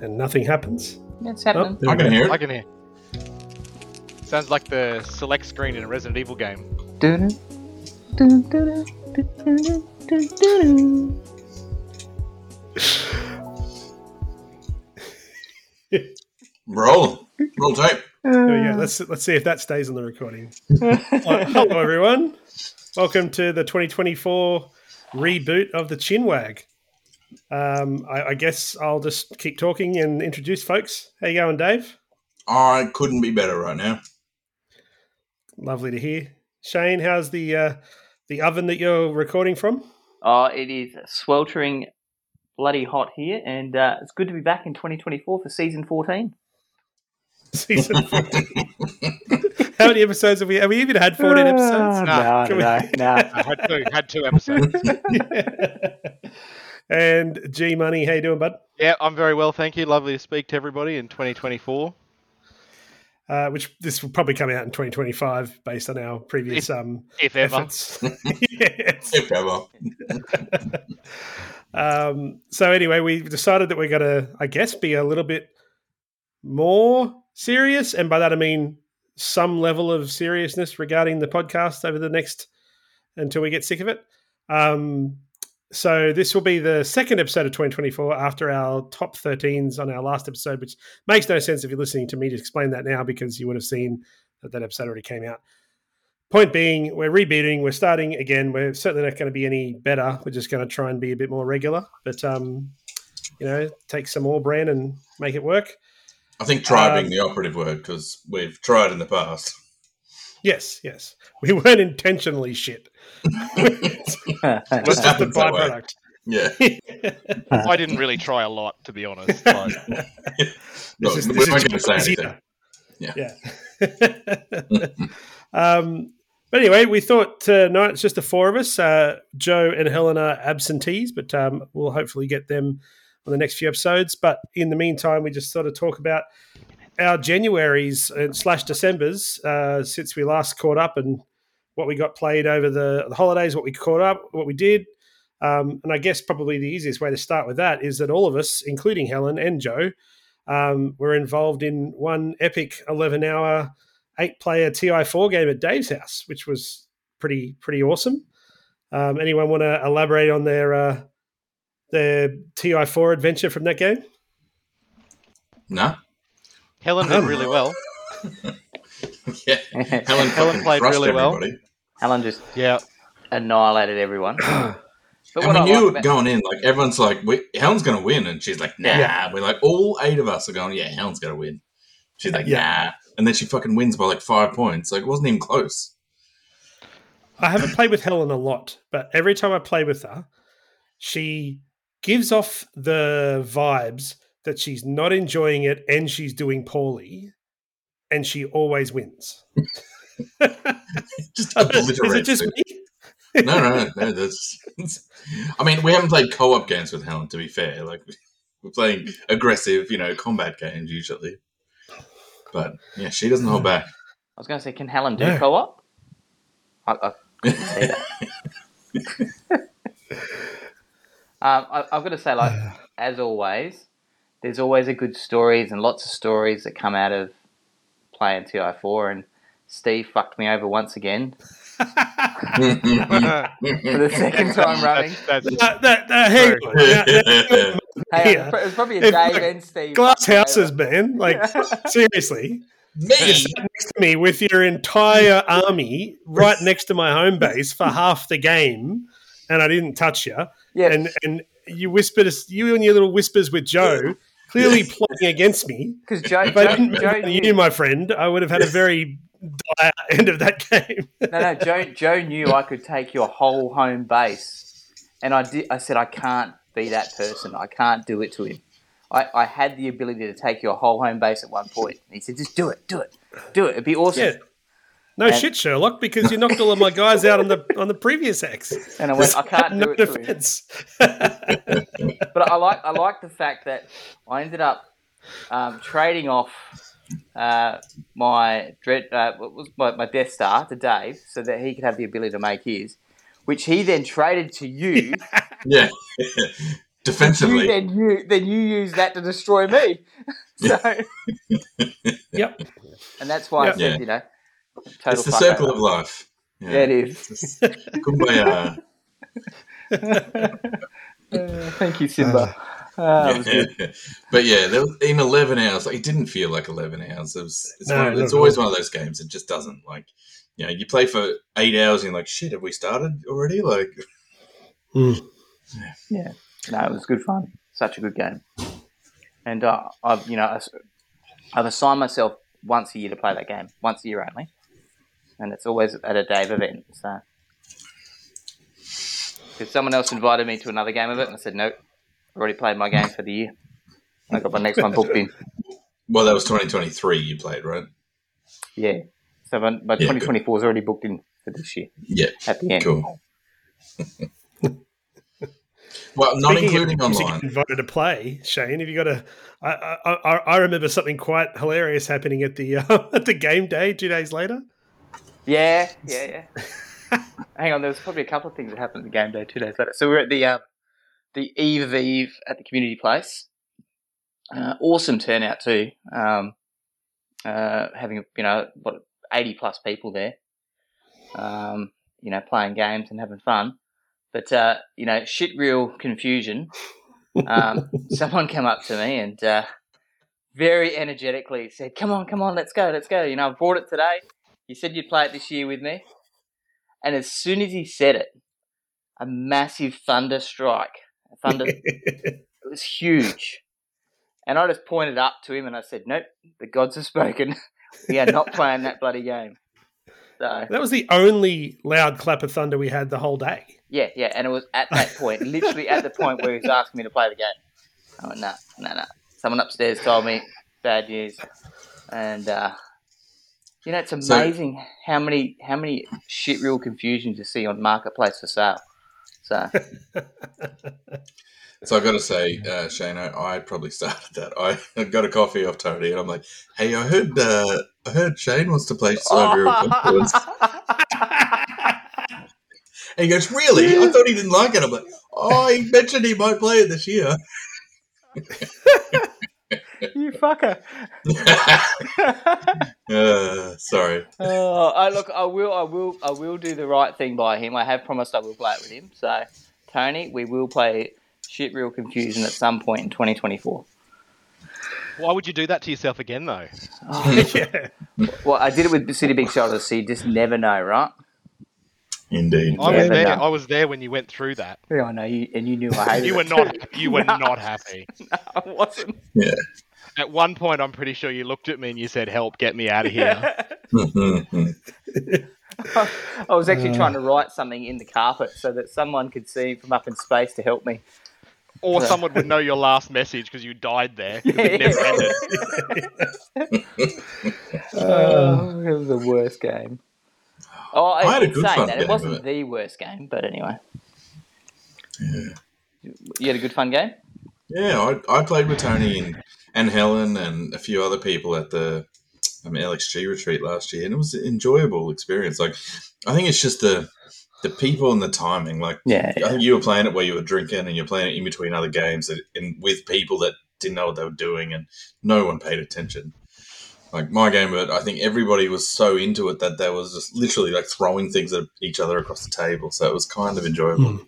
and nothing happens. It's oh, happening. there I can go. hear I can hear. Sounds like the select screen in a Resident Evil game. Dun, dun, dun, Roll. Roll tape. There we go. Let's let's see if that stays on the recording. Hello, hello, everyone. Welcome to the 2024 reboot of the Chinwag. Um, I, I guess I'll just keep talking and introduce folks. How you going, Dave? I couldn't be better right now. Lovely to hear. Shane, how's the uh, the oven that you're recording from? Oh, it is sweltering bloody hot here, and uh, it's good to be back in 2024 for season 14. Season 14. How many episodes have we? Have we even had 14 episodes? Nah, Can we- no, I had two, had two episodes. and G Money, how you doing, bud? yeah, I'm very well, thank you. Lovely to speak to everybody in 2024. Uh, which this will probably come out in 2025 based on our previous um, If ever. efforts. yes. If ever. Um, so anyway, we decided that we're going to, I guess, be a little bit more serious, and by that I mean some level of seriousness regarding the podcast over the next until we get sick of it. Um, so this will be the second episode of 2024 after our top 13s on our last episode, which makes no sense if you're listening to me to explain that now because you would have seen that that episode already came out. Point being, we're rebooting, we're starting again. We're certainly not going to be any better. We're just going to try and be a bit more regular, but um, you know, take some more brand and make it work. I think try Um, being the operative word because we've tried in the past. Yes, yes, we weren't intentionally shit. it's Just just a happens that way. byproduct. Yeah. I didn't really try a lot, to be honest. Like, No, This is- we this is weren't going to say easier. anything. Yeah. um, but anyway, we thought tonight it's just the four of us. Uh, Joe and Helen are absentees, but um, we'll hopefully get them on the next few episodes. But in the meantime, we just sort of talk about our Januaries and slash Decembers uh, since we last caught up and what we got played over the, the holidays, what we caught up, what we did. Um, and I guess probably the easiest way to start with that is that all of us, including Helen and Joe, um, were involved in one epic 11 hour, eight player TI4 game at Dave's house, which was pretty, pretty awesome. Um, anyone want to elaborate on their, uh, their TI4 adventure from that game? No? Helen did really oh. well. Yeah. Helen, Helen played crushed really well. Helen just Yeah. annihilated everyone. But And we I knew like about- going in, like, everyone's like, we, Helen's going to win. And she's like, nah. Yeah. We're like, all eight of us are going, yeah, Helen's going to win. She's like, Yeah. nah. And then she fucking wins by like five points. Like, it wasn't even close. I haven't played with Helen a lot, but every time I play with her, she gives off the vibes that she's not enjoying it and she's doing poorly, and she always wins. Just is it just me? no, no, no, no. That's. I mean, we haven't played co-op games with Helen. To be fair, like we're playing aggressive, you know, combat games usually. But yeah, she doesn't hold back. I was going to say, can Helen do No. co-op? I, I couldn't see that. um, I, I've got to say, like as always, there's always a good stories and lots of stories that come out of playing TI4. And Steve fucked me over once again for the second time running. That's, that, hang on. Now- now- Hey, Yeah. it was probably a If, Dave like, and Steve. glass fucked me houses, over. man. Like seriously, Me. you sat next to me with your entire army right next to my home base for half the game, and I didn't touch you. Yeah, And and you whispered, us- you and your little whispers with Joe, clearly plotting against me. because Joe, If I Joe, didn't Joe know you, knew, my friend, I would have had a very dire end of that game. no, no, Joe, Joe knew I could take your whole home base, and I did. I said I can't be that person. I can't do it to him. I, I had the ability to take your whole home base at one point. And he said, "Just do it, do it, do it. It'd be awesome." Yeah. No And- shit, Sherlock, because you knocked all of my guys out on the on the previous X. And I went, "I can't no do it to him." defense. But I like I like the fact that I ended up um, trading off uh, my dread uh, what was my, my Death Star to Dave so that he could have the ability to make his, which he then traded to you. Yeah. defensively. You, then you then you use that to destroy me. so, Yep. and that's why Yeah. I said, Yeah. you know, total it's the fuck circle over. of life. Yeah, Yeah, it is. Kumbaya. Uh, thank you, Simba. Ah, that was good. but yeah, there was, in eleven hours, like, it didn't feel like eleven hours. It was. It's, No, one of, it's at always all. one of those games. It just doesn't like. You know, you play for eight hours and you're like, shit, have we started already? Like, Mm. Yeah, no, it was good fun. Such a good game. And uh, I've, you know, I've- I've assigned myself once a year to play that game, once a year only, and it's always at a Dave event. So, because someone else invited me to another game of it, and I said nope, I've already played my game for the year. I got my next one booked in. well, that was 2023 you played, right? Yeah, so my, my Yeah, good. 2024 is already booked in for this year Yeah, at the end. cool. Well, not Speaking of including games you online. get invited to play, Shane. Have you got a? I, I, I, I remember something quite hilarious happening at the uh, at the game day two days later. Yeah, yeah, yeah. Hang on, there was probably a couple of things that happened at the game day two days later. So we we're at the um, the eve of eve at the community place. Uh, awesome turnout too. Um, uh, having you know what eighty plus people there. Um, you know, playing games and having fun. But uh, you know, shit real confusion. Um, someone came up to me and uh, very energetically said, "Come on, come on, let's go, let's go." You know, I bought it today. You said you'd play it this year with me. And as soon as he said it, a massive thunder strike. A thunder it was huge. And I just pointed up to him and I said, Nope, the gods have spoken. we are not playing that bloody game. So that was the only loud clap of thunder we had the whole day. yeah, yeah, and it was at that point, literally at the point where he was asking me to play the game. I went, no, no, no. Someone upstairs told me bad news, and uh, you know it's So- amazing how many how many shit real confusions you see on marketplace for sale. So So I got to say, uh, Shane, I, probably started that. I got a coffee off Tony, and I'm like, "Hey, I heard, uh, I heard Shane wants to play Siberia Confluence." And he goes, "Really? I thought he didn't like it." I'm like, "Oh, he mentioned he might play it this year." You fucker. uh, sorry. Oh, I look. I will. I will. I will do the right thing by him. I have promised I will play it with him. So, Tony, we will play shit real confusion at some point in 2024. Why would you do that to yourself again, though? yeah. Well, I did it with City Big Shoulders, so you just never know, right? Indeed. I was there. no. I was there when you went through that. Yeah, I know you, and you knew I hated You were it not. too. You were No, not happy. I wasn't. At one point, I'm pretty sure you looked at me and you said, "Help, get me out of here." I was actually trying to write something in the carpet so that someone could see from up in space to help me. Or Yeah. someone would know your last message because you died there. 'cause it never ended. Oh, it was the worst game. Oh, I, I had a good saying fun that, game it wasn't it. the worst game, but anyway. Yeah. You had a good fun game? Yeah, I, I played with Tony and, and Helen and a few other people at the um, LXG retreat last year, and it was an enjoyable experience. Like, I think it's just the the people and the timing. Like, Yeah. I think you were playing it where you were drinking and you're playing it in between other games and, with people that didn't know what they were doing, and no one paid attention. Like my game, but I think everybody was so into it that they was just literally like throwing things at each other across the table. So it was kind of enjoyable.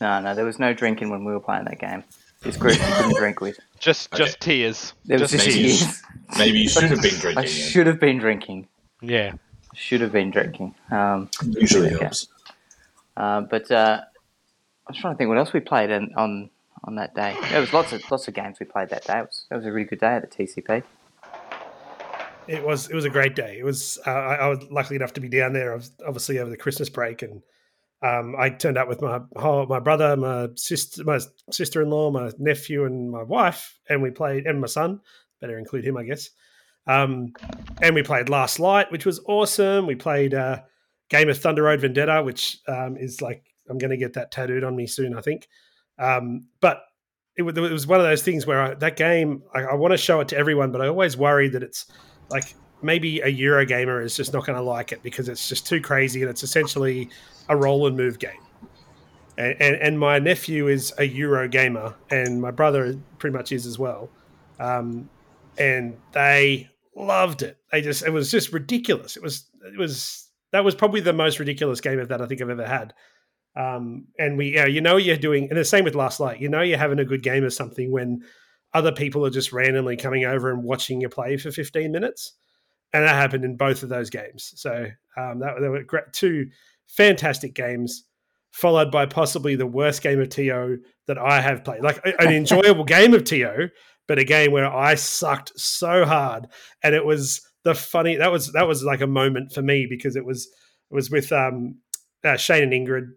No, no, there was no drinking when we were playing that game. This group couldn't drink with. Just, Okay. just tears. There was Just just maybe- tears. Maybe you should have been I drinking. then. should have been drinking. yeah. Should have been drinking. Um, Usually Okay. helps. uh, but uh, I was trying to think what else we played in, on on that day. There was lots of lots of games we played that day. It was, that was a really good day at the TCP. It was it was a great day. It was uh, I, I was lucky enough to be down there. I was obviously over the Christmas break, and um, I turned up with my my brother, my sister, my sister in law, my nephew, and my wife, and we played and my son. Better include him, I guess. Um, and we played Last Light, which was awesome. We played uh, Game of Thunder Road Vendetta, which um, is like I'm going to get that tattooed on me soon, I think. Um, but it, it was one of those things where I, that game I, I want to show it to everyone, but I always worry that it's like maybe a Eurogamer is just not going to like it because it's just too crazy and it's essentially a roll and move game. and, and, and my nephew is a Euro gamer, and my brother pretty much is as well. Um, and they loved it. They just it was just ridiculous. It was it was that was probably the most ridiculous game of that I think I've ever had. Um, and we, yeah, you know, you're doing, and the same with Last Light. You know, you're having a good game of something when other people are just randomly coming over and watching you play for 15 minutes, and that happened in both of those games. So um, that they were great, two fantastic games, followed by possibly the worst game of TO that I have played. Like an enjoyable game of TO, but a game where I sucked so hard, and it was the funny. That was that was like a moment for me because it was it was with um, uh, Shane and Ingrid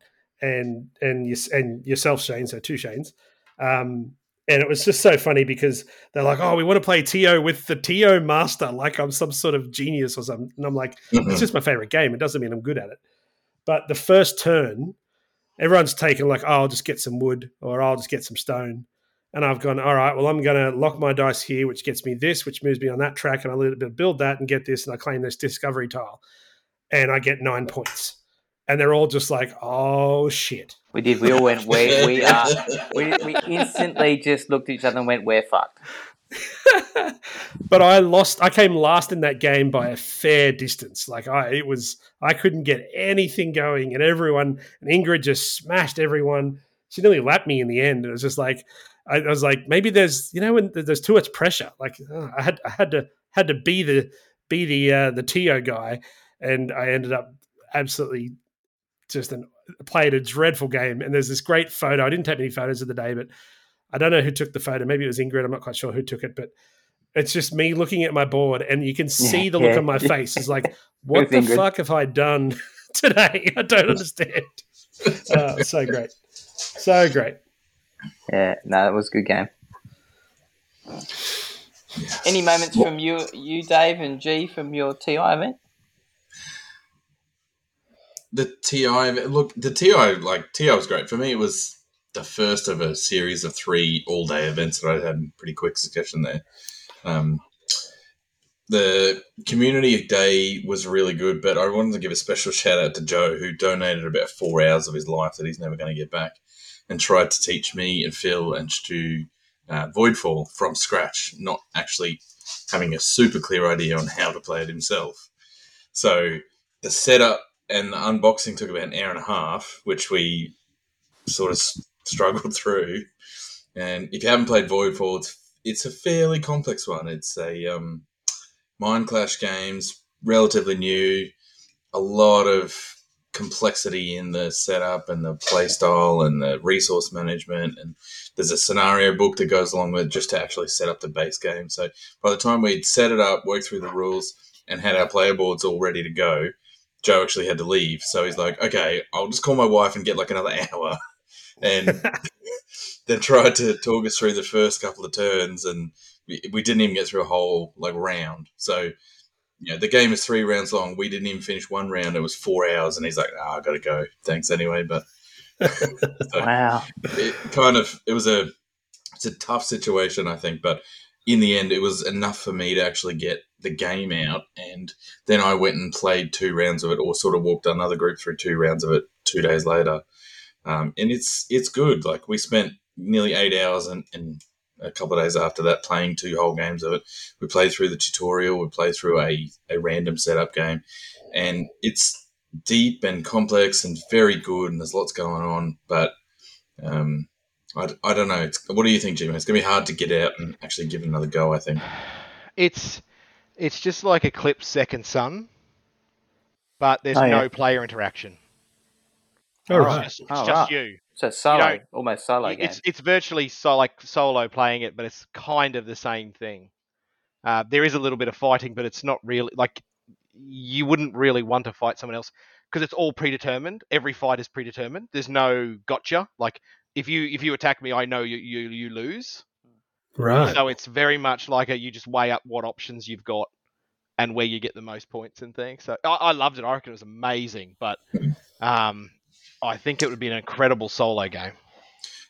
and and and yourself, Shane. So two Shanes. Um, and it was just so funny because they're like, "Oh, we want to play TO with the TO master, like I'm some sort of genius or something." And I'm like, Mhm. "It's just my favorite game. It doesn't mean I'm good at it." But the first turn, everyone's taken like, "Oh, I'll just get some wood or I'll just get some stone," and I've gone, "All right, well, I'm going to lock my dice here, which gets me this, which moves me on that track, and I little bit build that and get this, and I claim this discovery tile, and I get nine points." And they're all just like, "Oh shit." We did. We all went. We we are. We, we instantly just looked at each other and went, "We're fucked." but I lost. I came last in that game by a fair distance. Like I, it was. I couldn't get anything going, and everyone and Ingrid just smashed everyone. She nearly lapped me in the end. It was just like I, I was like, maybe there's you know when there's too much pressure. Like uh, I had I had to had to be the be the uh, the TO guy, and I ended up absolutely just an played a dreadful game. And there's this great photo. I didn't take any photos of the day, but I don't know who took the photo. Maybe it was Ingrid. I'm not quite sure who took it, but it's just me looking at my board, and you can see Yeah, the look yeah. on my face. It's like, what the Ingrid. fuck have I done today? I don't understand. Uh, so great, so great. Yeah, no, that was a good game. Any moments from you, you Dave and G from your TI event? The TI look the TI like TI was great for me. It was the first of a series of three all day events that I had in pretty quick succession there. Um, the community day was really good, but I wanted to give a special shout out to Joe who donated about four hours of his life that he's never going to get back, and tried to teach me and Phil and Stu uh, Voidfall from scratch, not actually having a super clear idea on how to play it himself. So the setup and the unboxing took about an hour and a half, which we sort of struggled through. And if you haven't played Voidfall, it's, it's a fairly complex one. It's a um, Mindclash games, relatively new, a lot of complexity in the setup and the play style and the resource management. And there's a scenario book that goes along with it just to actually set up the base game. So by the time we'd set it up, worked through the rules, and had our player boards all ready to go, Joe actually had to leave. So he's like, okay, I'll just call my wife and get like another hour. And then tried to talk us through the first couple of turns. And we, we didn't even get through a whole like round. So, you know, the game is three rounds long. We didn't even finish one round. It was four hours. And he's like, oh, I got to go. Thanks anyway. But Wow. it kind of, it was a, it's a tough situation, I think. But in the end, it was enough for me to actually get the game out. And then I went and played two rounds of it, or sort of walked another group through two rounds of it two days later. Um, and it's it's good. Like we spent nearly eight hours and, and a couple of days after that playing two whole games of it. We played through the tutorial. We played through a, a random setup game, and it's deep and complex and very good. And there's lots going on, but um, I, I don't know. It's, what do you think, Jimmy? It's gonna be hard to get out and actually give it another go. I think. It's it's just like Eclipse Second Sun, but there's Oh, yeah. no player interaction. All It's just, it's Oh, just right. you. So solo, know, almost solo game. It's it's virtually so like solo playing it, but it's kind of the same thing. Uh, there is a little bit of fighting, but it's not really like you wouldn't really want to fight someone else because it's all predetermined. Every fight is predetermined. There's no gotcha. Like if you if you attack me, I know you you, you lose. Right. So it's very much like a, you just weigh up what options you've got and where you get the most points and things. So I, I loved it. I reckon it was amazing, but um, I think it would be an incredible solo game.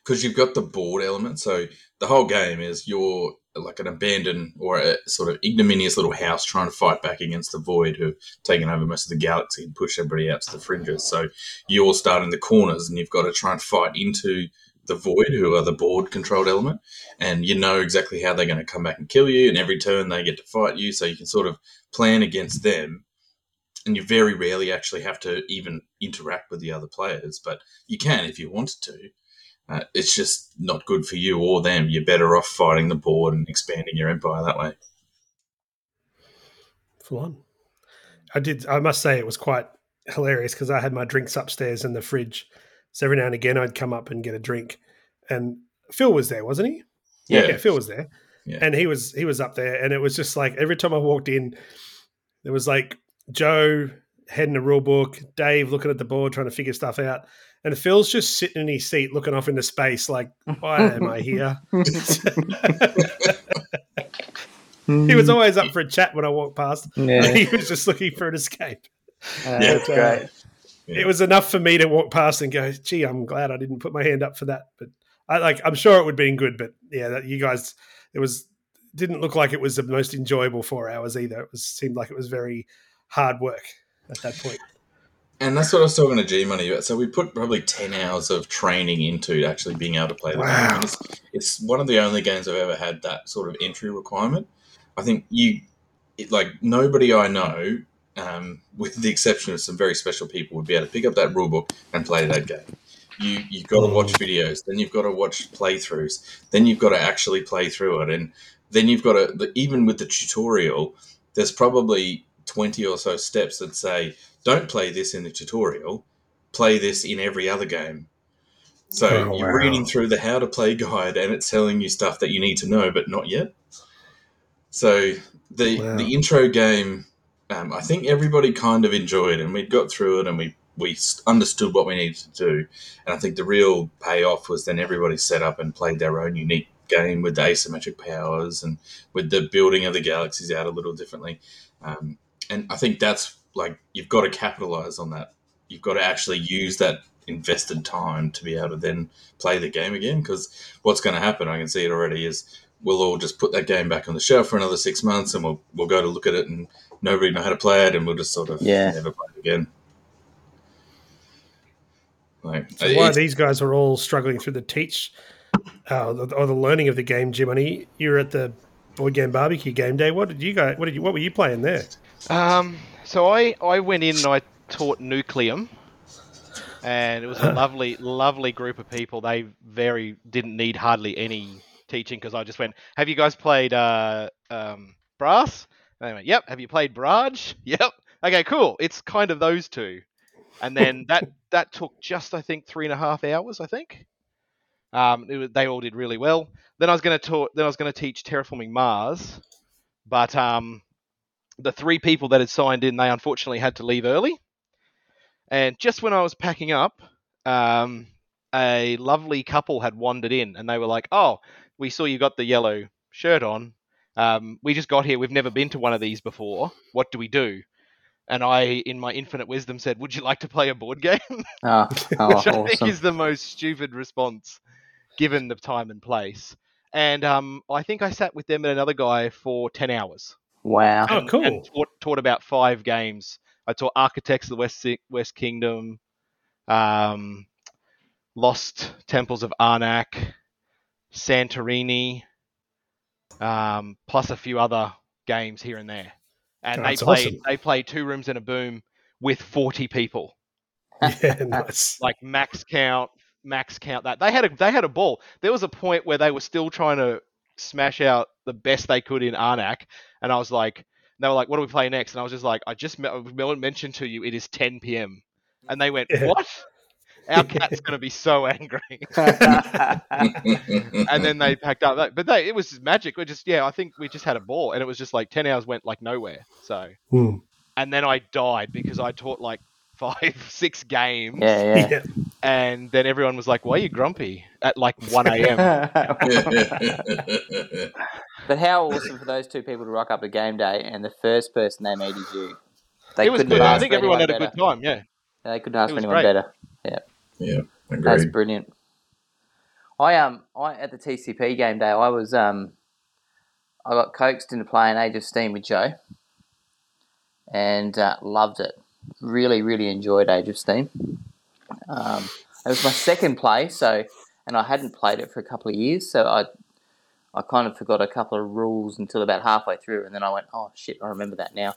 because you've got the board element. So the whole game is you're like an abandoned or a sort of ignominious little house trying to fight back against the void who've taken over most of the galaxy and push everybody out to the fringes. So you all start in the corners and you've got to try and fight into the void, who are the board controlled element, and you know exactly how they're going to come back and kill you. And every turn they get to fight you, so you can sort of plan against them. And you very rarely actually have to even interact with the other players, but you can if you wanted to. Uh, it's just not good for you or them. You're better off fighting the board and expanding your empire that way. Full on. I did. I must say it was quite hilarious because I had my drinks upstairs in the fridge. So every now and again, I'd come up and get a drink, and Phil was there, wasn't he? Yeah. Phil was there, Yeah. and he was he was up there, and it was just like every time I walked in, there was like Joe heading the rule book, Dave looking at the board trying to figure stuff out, and Phil's just sitting in his seat looking off into space, like, why am I here? he was always up for a chat when I walked past. Yeah, he was just looking for an escape. uh, Yeah. that's great. Yeah. It was enough for me to walk past and go, "Gee, I'm glad I didn't put my hand up for that." But I like, I'm sure it would have been good. But yeah, that you guys, it was didn't look like it was the most enjoyable four hours either. It was seemed like it was very hard work at that point. And that's what I was talking to G Money about. So we put probably ten hours of training into actually being able to play the Wow. game. It's, it's one of the only games I've ever had that sort of entry requirement. I think you, it, like nobody I know, um, with the exception of some very special people, would be able to pick up that rulebook and play that game. You you've got to watch videos, then you've got to watch playthroughs, then you've got to actually play through it, and then you've got to even with the tutorial. There's probably twenty or so steps that say don't play this in the tutorial, play this in every other game. So Oh, you're reading through the how to play guide and it's telling you stuff that you need to know, but not yet. So the Wow. the intro game, um, I think everybody kind of enjoyed, and we got through it, and we we understood what we needed to do. And I think the real payoff was then everybody set up and played their own unique game with the asymmetric powers and with the building of the galaxies out a little differently. Um, and I think that's like you've got to capitalize on that. You've got to actually use that invested time to be able to then play the game again. Because what's going to happen, I can see it already, is we'll all just put that game back on the shelf for another six months, and we'll we'll go to look at it, and nobody know how to play it, and we'll just sort of Yeah. never play it again. Like, So while it's- these guys are all struggling through the teach uh, or the learning of the game, Jimmy, you were at the board game barbecue game day. What did you guys? What did you? What were you playing there? Um, so I, I went in and I taught Nucleum, and it was a lovely, lovely group of people. They very didn't need hardly any teaching because I just went, "Have you guys played uh, um, Brass?" And they went, "Yep." Have you played Barrage? Yep. Okay, cool. It's kind of those two, and then that that took just I think three and a half hours. I think. Um, it they all did really well. Then I was going to taught. Then I was going to teach Terraforming Mars, but um, the three people that had signed in, they unfortunately had to leave early. And just when I was packing up, um, a lovely couple had wandered in and they were like, Oh, we saw you got the yellow shirt on. Um, we just got here. We've never been to one of these before. What do we do? And I, in my infinite wisdom, said, Would you like to play a board game? Oh, oh Which I think is the most stupid response given the time and place. And um, I think I sat with them and another guy for 10 hours Wow. Oh, cool. and taught, taught about five games. I taught Architects of the West West Kingdom, um, Lost Temples of Arnak, Santorini, um, plus a few other games here and there. And Oh, they that's played awesome. they played two rooms and a boom with forty people, Yeah, nice. like max count, max count that they had a they had a ball. There was a point where they were still trying to smash out the best they could in Arnak, and I was like, they were like, "What do we play next?" And I was just like, "I just me- mentioned to you it is 10 p.m." And they went, Yeah. "What?" Our cat's going to be so angry. and then they packed up. But they, it was just magic. We just, yeah, I think we just had a ball, and it was just like 10 hours went like nowhere. So, Hmm. and then I died because I taught like five, six games, yeah, yeah. Yeah. and then everyone was like, "Why are you grumpy?" At like 1 a.m. but how awesome for those two people to rock up a game day and the first person they meet is you. They it was couldn't good. I think everyone had anyone a better. good time. Yeah. They couldn't ask for anyone great. better. yeah, Yeah. That's brilliant. I um I at the TCP game day I was um I got coaxed into playing Age of Steam with Joe, and uh, loved it. Really, really enjoyed Age of Steam. Um, it was my second play, so and I hadn't played it for a couple of years, so I I kind of forgot a couple of rules until about halfway through, and then I went, oh shit, I remember that now.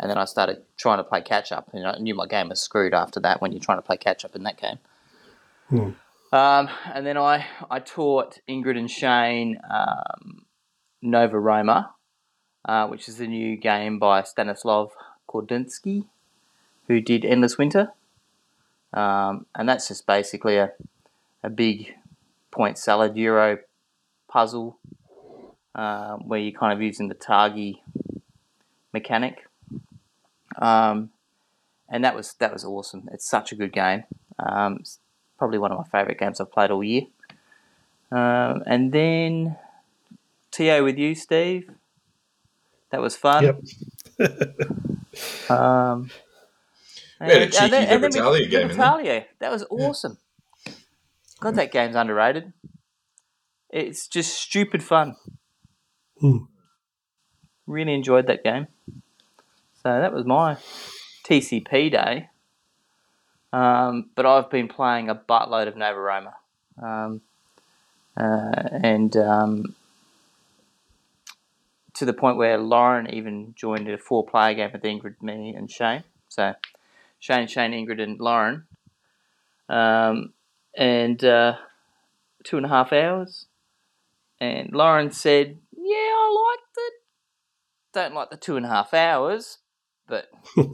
And then I started trying to play catch up, and I knew my game was screwed after that when you're trying to play catch up in that game. Hmm. Um, and then I, I taught Ingrid and Shane um, Nova Roma, uh, which is a new game by Stanislav Kordonskiy, who did Endless Winter. Um, and that's just basically a, a big point salad Euro puzzle um, where you're kind of using the Targi mechanic. Um, and that was that was awesome. It's such a good game. Um, it's probably one of my favourite games I've played all year. Um, and then TO with you, Steve. That was fun. Yep. Um, We had a and- cheeky and then- and then we- Libertalia game in. Libertalia. That was awesome. God, that game's underrated. It's just stupid fun. Hmm. Really enjoyed that game. So that was my TCP day. Um, but I've been playing a buttload of Nova Roma. Um, uh, and um, to the point where Lauren even joined a four player game with Ingrid, me, and Shane. So Shane, Shane, Ingrid, and Lauren. Um, and uh, two and a half hours. And Lauren said, Yeah, I liked it. Don't like the two and a half hours, but uh,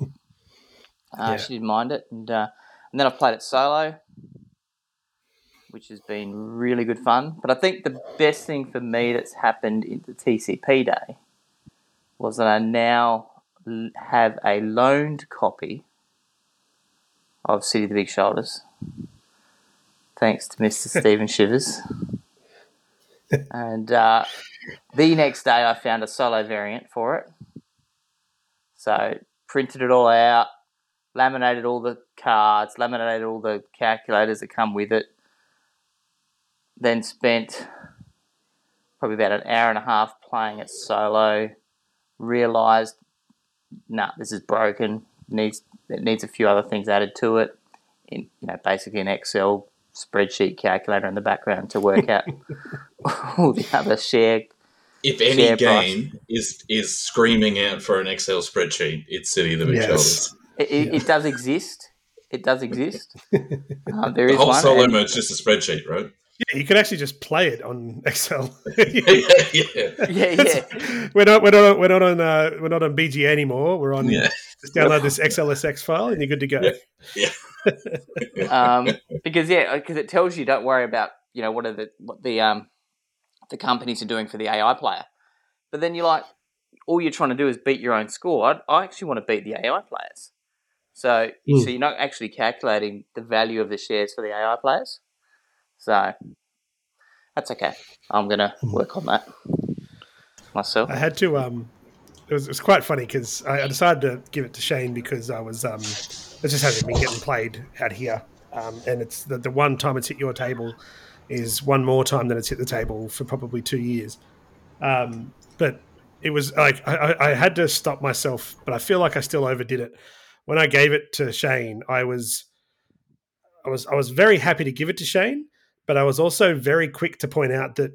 Yeah. she didn't mind it. And, uh, and then I've played it solo, which has been really good fun. But I think the best thing for me that's happened in the TCP day was that I now have a loaned copy of City of the Big Shoulders, thanks to Mr. Stephen Shivers. And uh, the next day, I found a solo variant for it. So printed it all out, laminated all the cards, laminated all the calculators that come with it. Then spent probably about an hour and a half playing it solo. Realized, nah, this is broken. Needs It needs a few other things added to it. In you know, basically an Excel spreadsheet calculator in the background to work out all the other share If any Share price. game is is screaming out for an Excel spreadsheet, it's City of the Big Yes. Shoulders. It, it, it does exist. It does exist. Um, there The is whole one. solo and- mode's just a spreadsheet, right? Yeah, you could actually just play it on Excel. yeah, yeah, yeah, yeah. we're not we're not we're not on uh, we're not on BGA anymore. We're on yeah. just download this XLSX file and you're good to go. Yeah. um, because yeah, because it tells you don't worry about you know what are the what the um the companies are doing for the AI player, but then you're like, all you're trying to do is beat your own score. I, I actually want to beat the AI players, so Hmm. so you're not actually calculating the value of the shares for the AI players. So that's okay. I'm gonna work on that myself. I had to. Um, it was, it was quite funny because I, I decided to give it to Shane because I was. Um, it just hasn't been getting played out here, um, and it's the, the one time it's hit your table is one more time than it's hit the table for probably two years. Um, but it was like I, I- had to stop myself, but I feel like I still overdid it. When I gave it to Shane, I was, I was, I was very happy to give it to Shane, but I was also very quick to point out that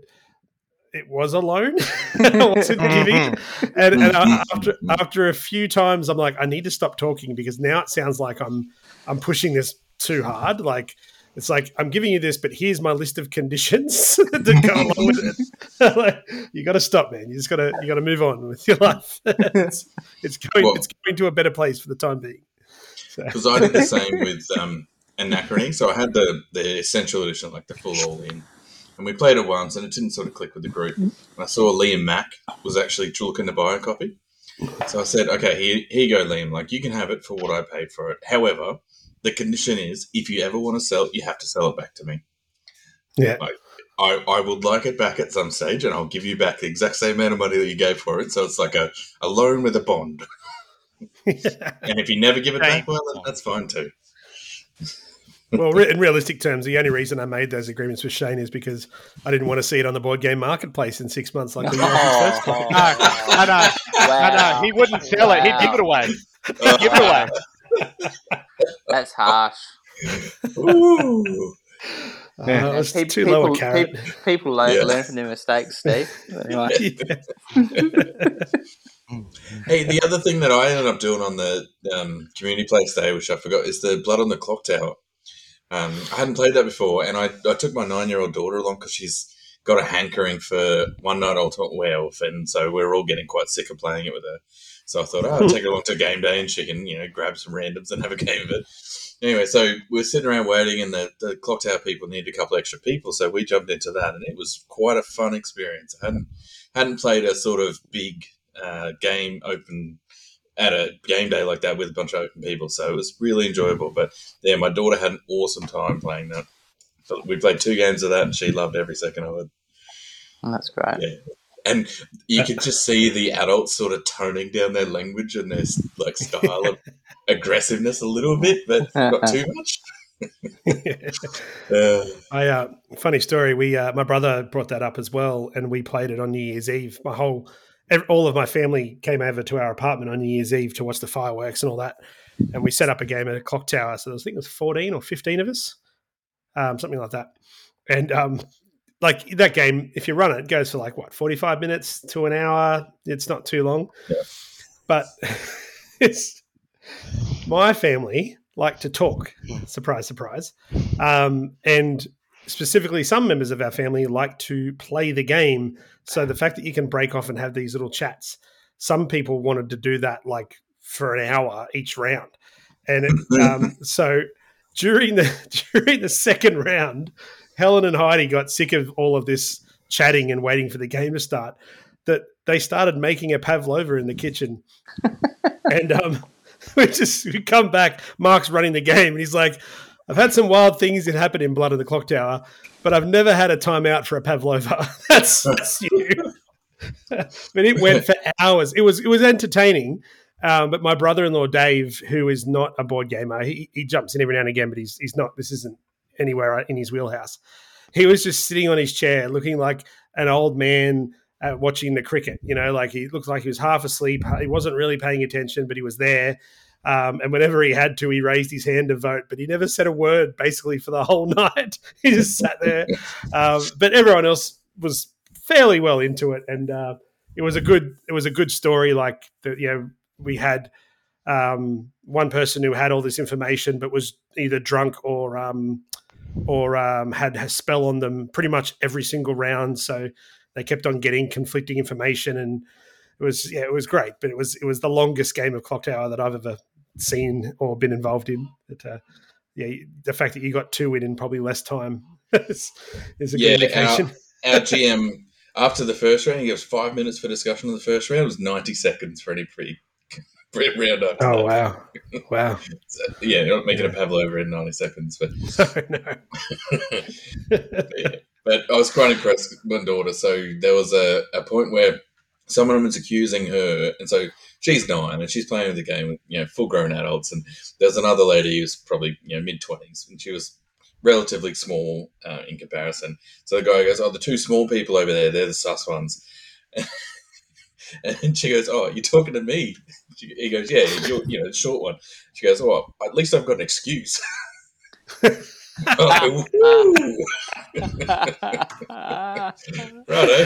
it was a loan. I wasn't giving. Mm-hmm. And, and I, after after a few times, I'm like, I need to stop talking because now it sounds like I'm I'm pushing this too hard. Like it's like I'm giving you this, but here's my list of conditions to go along with it. like, you got to stop, man. You just got to you got to move on with your life. it's, it's going Well- it's going to a better place for the time being. So, Because I did the same with um, Anachrony. So I had the, the essential edition, like the full all in. And we played it once and it didn't sort of click with the group. And I saw Liam Mack was actually looking to buy a copy. So I said, okay, here, here you go, Liam. Like, you can have it for what I paid for it. However, the condition is if you ever want to sell it, you have to sell it back to me. yeah, I, I would like it back at some stage and I'll give you back the exact same amount of money that you gave for it. So it's like a, a loan with a bond. And if you never give it back, well, that's fine too. Well, re- in realistic terms, the only reason I made those agreements with Shane is because I didn't want to see it on the board game marketplace in six months, like the year of first copy. No, I know. I know. He wouldn't sell it. He'd give it away. He'd give it away. That's harsh. Ooh. Uh, Yeah. it was Pe- too low a people, carrot. pe- people learn, Yeah. learn from their mistakes, Steve. Anyway, Hey, the other thing that I ended up doing on the um, community place day, which I forgot, is the Blood on the Clock Tower. Um, I hadn't played that before, and I, I took my nine year old daughter along because she's got a hankering for One Night Ultimate Werewolf, and so we're all getting quite sick of playing it with her. So I thought, oh, I'll take her along to game day, and she can, you know, grab some randoms and have a game of it. Anyway, so we are sitting around waiting, and the, the clock tower people needed a couple extra people, so we jumped into that, and it was quite a fun experience. I hadn't hadn't played a sort of big uh, game open at a game day like that with a bunch of open people, so it was really enjoyable. But yeah, my daughter had an awesome time playing that. So we played two games of that, and she loved every second of it. that's great. Yeah. And you could just see the adults sort of toning down their language and their like style of aggressiveness a little bit, but not too much. Uh, I uh, funny story. We uh, my brother brought that up as well, and we played it on New Year's Eve. My whole, ev- all of my family came over to our apartment on New Year's Eve to watch the fireworks and all that, and we set up a game at a clock tower. So I think it was fourteen or fifteen of us, um, something like that. And um, like that game, if you run it, it goes for like what forty five minutes to an hour. It's not too long, Yeah. but it's my family like to talk. Surprise, surprise. Um, and specifically, some members of our family like to play the game. So the fact that you can break off and have these little chats, some people wanted to do that like for an hour each round. And it, um, so during the during the second round, Helen and Heidi got sick of all of this chatting and waiting for the game to start. That they started making a pavlova in the kitchen, and um, we just we come back. Mark's running the game, and he's like, "I've had some wild things that happen in Blood of the Clock Tower, but I've never had a timeout for a pavlova. that's, that's you." but it went for hours. It was it was entertaining. Um, but my brother-in-law Dave, who is not a board gamer, he, he jumps in every now and again, but he's he's not. This isn't anywhere in his wheelhouse. He was just sitting on his chair, looking like an old man uh, watching the cricket. You know, like he looked like he was half asleep. He wasn't really paying attention, but he was there. Um, and whenever he had to, he raised his hand to vote, but he never said a word basically for the whole night. he just sat there. Um, but everyone else was fairly well into it, and uh, it was a good it was a good story. Like the, you know, we had um, one person who had all this information, but was either drunk or um, or um, had a spell on them pretty much every single round. So they kept on getting conflicting information, and it was yeah, it was great. But it was it was the longest game of Clock Tower that I've ever seen or been involved in. But uh, yeah, the fact that you got two in in probably less time is, is a Yeah, good indication. our GM after the first round, he gives five minutes for discussion of the first round. It was ninety seconds for any pre round after Oh wow, wow! So, yeah, you're not making a pavlova in ninety seconds, but no. yeah. But I was quite impressed with my daughter. So there was a, a point where someone was accusing her, and so she's nine and she's playing with the game with you know full grown adults, and there's another lady who's probably you know mid twenties, and she was relatively small uh, in comparison. So the guy goes, "Oh, the two small people over there, they're the sus ones." And she goes, "Oh, you're talking to me?" He goes, "Yeah, you're, you know, the short one." She goes, "Oh, at least I've got an excuse." oh, woo. Righto.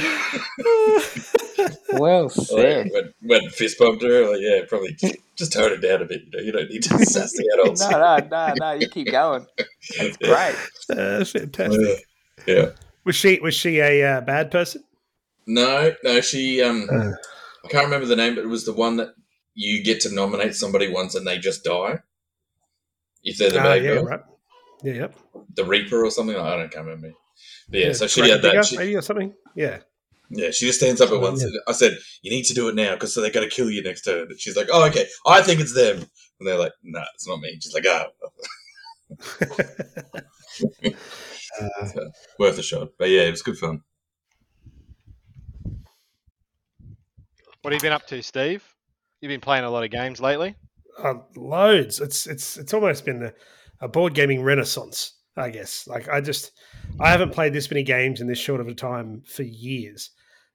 well said. Like, when, when fist bumped her, like, yeah, probably just tone it down a bit. You know, you don't need to sass the adults. no, no, no, no. You keep going. That's great. Uh, fantastic. Yeah. yeah. Was she was she a uh, bad person? No, no, she. Um, Uh. I can't remember the name, but it was the one that you get to nominate somebody once and they just die. If they're the Ah, bad yeah, girl, right. Yeah, yep. the Reaper or something. I don't can't remember. But yeah, Yeah, so she Dragon had that. She, maybe or something. Yeah. yeah, she just stands up at Oh, once. yeah. I said, "You need to do it now because so they're going to kill you next turn." And she's like, "Oh, okay. I think it's them." And they're like, "No, it's not me." She's like, "Ah, Uh, worth a shot." But yeah, it was good fun. What have you been up to, Steve? You've been playing a lot of games lately. uh, loads. It's it's it's almost been the a board gaming renaissance. I guess. Like I just I haven't played this many games in this short of a time for years,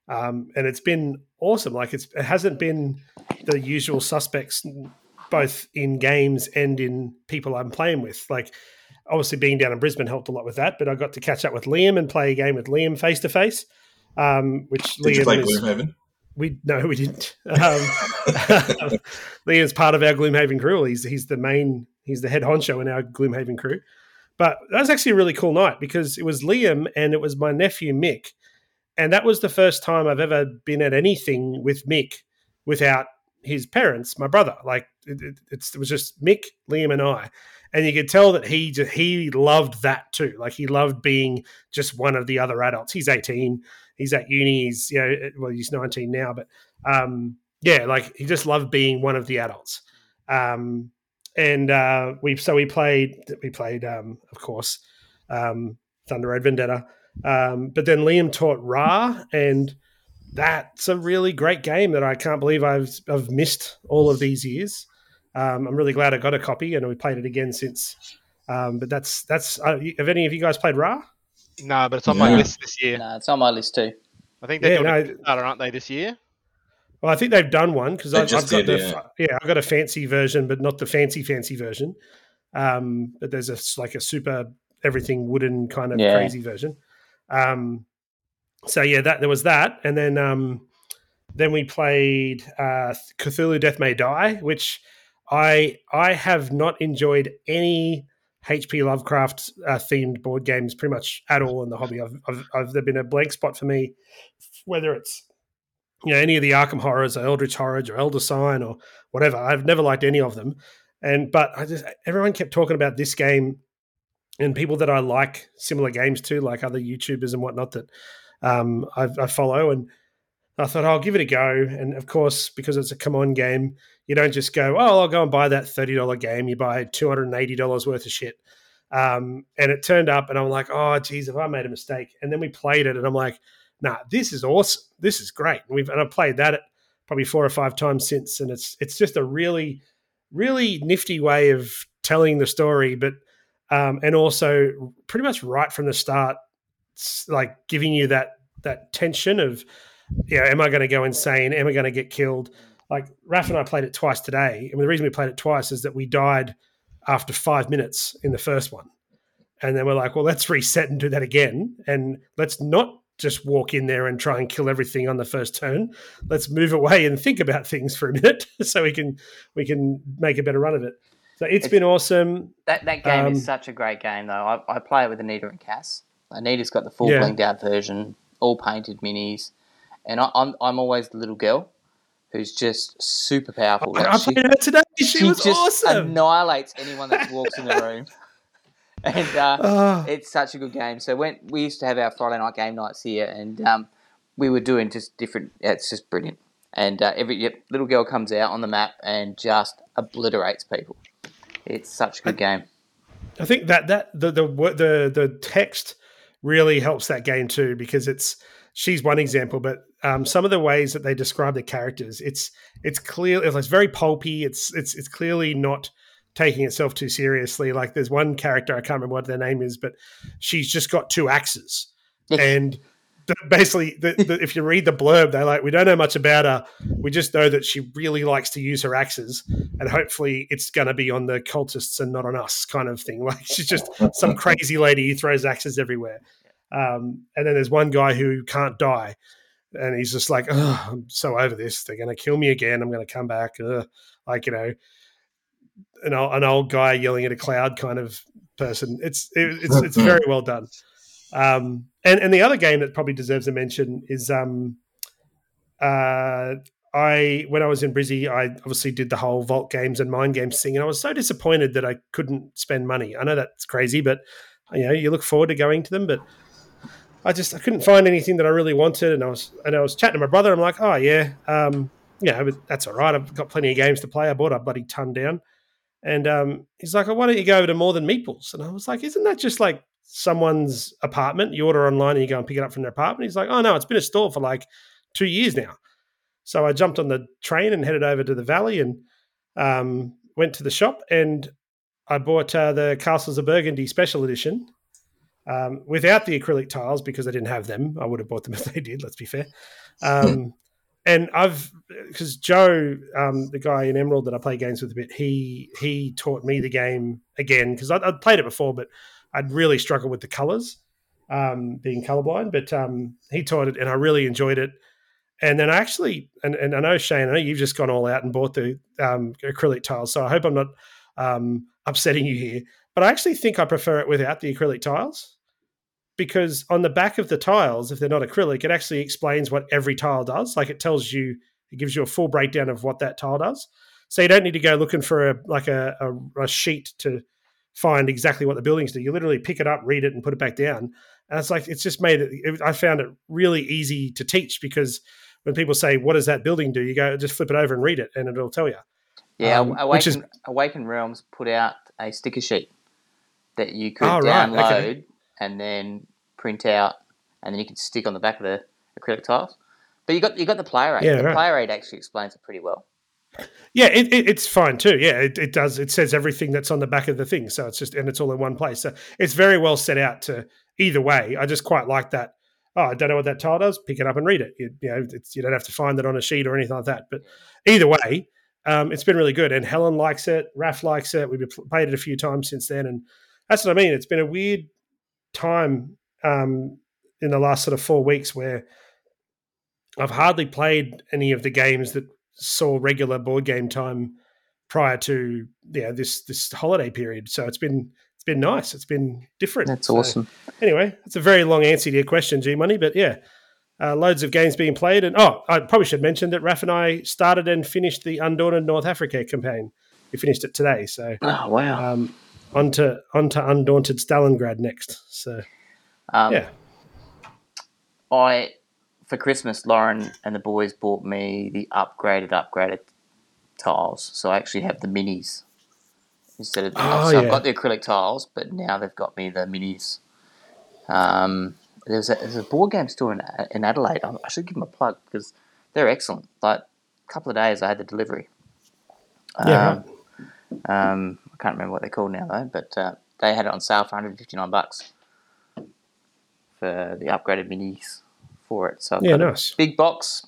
um, and it's been awesome. Like it's it hasn't been the usual suspects, both in games and in people I'm playing with. Like obviously being down in Brisbane helped a lot with that, but I got to catch up with Liam and play a game with Liam face to face. Um, which Did Liam is- Gloomhaven? we no, we didn't. Um, Liam's part of our Gloomhaven crew. He's he's the main. He's the head honcho in our Gloomhaven crew. But that was actually a really cool night because it was Liam and it was my nephew Mick, and that was the first time I've ever been at anything with Mick without his parents, my brother. Like it, it, it was just Mick, Liam, and I, and you could tell that he just, he loved that too. Like he loved being just one of the other adults. He's eighteen. He's at uni. He's you know well he's nineteen now, but um, yeah, like he just loved being one of the adults. Um, and uh, we so we played we played um, of course um, Thunder Road Vendetta, um, but then Liam taught Ra, and that's a really great game that I can't believe I've I've missed all of these years. Um, I'm really glad I got a copy, and we played it again since. Um, but that's that's. Uh, have any of you guys played Ra? No, but it's on my Yeah. list this year. No, it's on my list too. I think they're Yeah, doing no. a Kickstarter, aren't they, this year? Well, I think they've done one because I've, got did, the yeah. yeah. I've got a fancy version, but not the fancy fancy version. Um, but there's a like a super everything wooden kind of Yeah. crazy version. Um, so yeah, that there was that, and then um, then we played uh, Cthulhu Death May Die, which I I have not enjoyed any HP Lovecraft uh, themed board games pretty much at all in the hobby. I've, I've, I've there been a blank spot for me, whether it's you know any of the Arkham horrors or Eldritch horrors or Elder Sign or whatever. I've never liked any of them, and but I just everyone kept talking about this game, and people that I like similar games to, like other YouTubers and whatnot that um, I, I follow, and I thought I'll give it a go. And of course, because it's a CMON game, you don't just go, oh, I'll go and buy that thirty dollar game. You buy two hundred and eighty dollars worth of shit. Um, and it turned up, and I'm like, oh, geez, have I made a mistake? And then we played it, and I'm like, nah, this is awesome. This is great. And we've and I've played that probably four or five times since, and it's it's just a really, really nifty way of telling the story, but um, and also pretty much right from the start, like giving you that that tension of, you know, am I going to go insane? Am I going to get killed? Like Raf and I played it twice today, and the reason we played it twice is that we died after five minutes in the first one, and then we're like, well, let's reset and do that again, and let's not just walk in there and try and kill everything on the first turn. Let's move away and think about things for a minute so we can we can make a better run of it. So it's It's- been awesome. That that game Um, is such a great game though. I, I play it with Anita and Cass. Anita's got the full Yeah. blinged out version, all painted minis, and I, I'm I'm always the little girl who's just super powerful. Like, I she- played her today. She, she was just awesome. annihilates anyone that walks in the room. And uh, Ah, it's such a good game. So when we used to have our Friday night game nights here, and um, we were doing just different. It's just brilliant. And uh, every yep, little girl comes out on the map and just obliterates people. It's such a good game. I think that that the the the the text really helps that game too because it's she's one example, but um, some of the ways that they describe the characters, it's it's clear it's very pulpy. It's it's it's clearly not taking itself too seriously. Like there's one character I can't remember what their name is, but she's just got two axes, and the, basically, the, the, if you read the blurb, they're like, we don't know much about her. We just know that she really likes to use her axes, and hopefully, it's going to be on the cultists and not on us, kind of thing. Like she's just some crazy lady who throws axes everywhere. Um, and then there's one guy who can't die, and he's just like, oh, I'm so over this. They're going to kill me again. I'm going to come back. Ugh. Like you know, an old, an old guy yelling at a cloud kind of person. It's it, it's it's very well done. Um, and and the other game that probably deserves a mention is um, uh, I when I was in Brizzy, I obviously did the whole Vault Games and Mind Games thing, and I was so disappointed that I couldn't spend money. I know that's crazy, but you know you look forward to going to them, but I just I couldn't find anything that I really wanted, and I was and I was chatting to my brother. I'm like, oh yeah, um, yeah, but that's all right. I've got plenty of games to play. I bought a bloody ton down, and um, he's like, oh, why don't you go over to More Than Meeples? And I was like, isn't that just like someone's apartment? You order online and you go and pick it up from their apartment. He's like, oh no, it's been a store for like two years now. So I jumped on the train and headed over to the valley and um, went to the shop and I bought uh, the Castles of Burgundy special edition um, without the acrylic tiles because I didn't have them. I would have bought them if they did. Let's be fair. Um, and I've because Joe, um, the guy in Emerald that I play games with a bit, he he taught me the game again because I'd, I'd, played it before, but I'd really struggled with the colors, um, being colorblind. But um, he taught it, and I really enjoyed it. And then I actually, and, and I know Shane, I know you've just gone all out and bought the um, acrylic tiles, so I hope I'm not um, upsetting you here. But I actually think I prefer it without the acrylic tiles because on the back of the tiles, if they're not acrylic, it actually explains what every tile does. Like it tells you, it gives you a full breakdown of what that tile does. So you don't need to go looking for a like a, a, a sheet to find exactly what the buildings do. You literally pick it up, read it, and put it back down. And it's like it's just made it. it I found it really easy to teach because when people say, "What does that building do?" You go, just flip it over and read it, and it'll tell you. Yeah, um, Awaken, is, Awaken Realms put out a sticker sheet that you could oh, download right. okay and then print out, and then you can stick on the back of the acrylic tiles. But you got you got the player aid. Yeah, the right. player aid actually explains it pretty well. Yeah, it, it, it's fine too. Yeah, it, it does. It says everything that's on the back of the thing, so it's just and it's all in one place. So it's very well set out to either way. I just quite like that. Oh, I don't know what that tile does. Pick it up and read it. You, you know, you don't have to find it on a sheet or anything like that. But either way, um, it's been really good. And Helen likes it. Raf likes it. We've played it a few times since then, and that's what I mean. It's been a weird time um, in the last sort of four weeks where I've hardly played any of the games that saw regular board game time prior to yeah this this holiday period. So it's been it's been nice. It's been different. That's so, awesome. Anyway, it's a very long answer to your question, G Money, but yeah. Uh, loads of games being played, and oh, I probably should mention that Raf and I started and finished the Undaunted North Africa campaign. We finished it today, so oh wow! Um, onto onto Undaunted Stalingrad next. So um, yeah, I for Christmas, Lauren and the boys bought me the upgraded upgraded tiles. So I actually have the minis instead of the, oh, so yeah. I've got the acrylic tiles, but now they've got me the minis. Um, there's a, there's a board game store in, in Adelaide. I should give them a plug because they're excellent. Like a couple of days, I had the delivery. Yeah. Um, um, I can't remember what they're called now though, but uh, they had it on sale for 159 bucks the upgraded minis for it. So I've yeah, nice. big box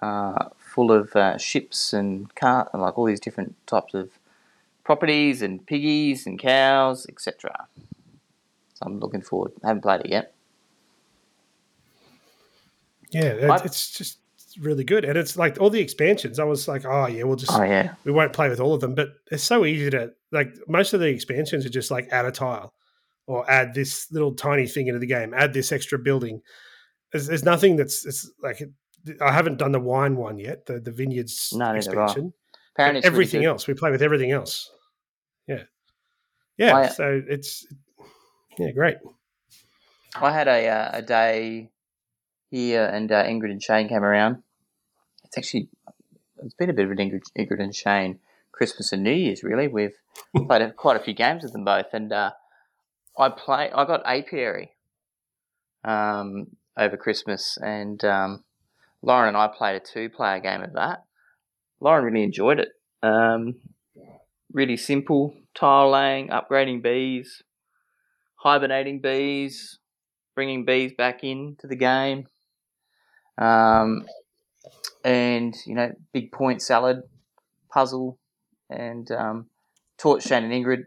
uh, full of uh, ships and cart and like all these different types of properties and piggies and cows, etc. So I'm looking forward. I haven't played it yet. Yeah, it's just really good, and it's like all the expansions. I was like, oh yeah, we'll just oh yeah, we won't play with all of them, but it's so easy to like. Most of the expansions are just like add a tile or add this little tiny thing into the game, add this extra building. There's, there's nothing that's it's like I haven't done the wine one yet, the the vineyards no, expansion. Apparently, everything else we play with everything else. Yeah, yeah. I, so it's yeah, great. I had a uh, a day here, and uh, Ingrid and Shane came around. It's actually it's been a bit of an Ingrid, Ingrid and Shane Christmas and New Year's. Really, we've played a, quite a few games with them both, and uh, I play. I got apiary um, over Christmas, and um, Lauren and I played a two-player game of that. Lauren really enjoyed it. Um, really simple tile laying, upgrading bees, hibernating bees, bringing bees back into the game, um, and you know, big point salad puzzle, and um, taught Shane and Ingrid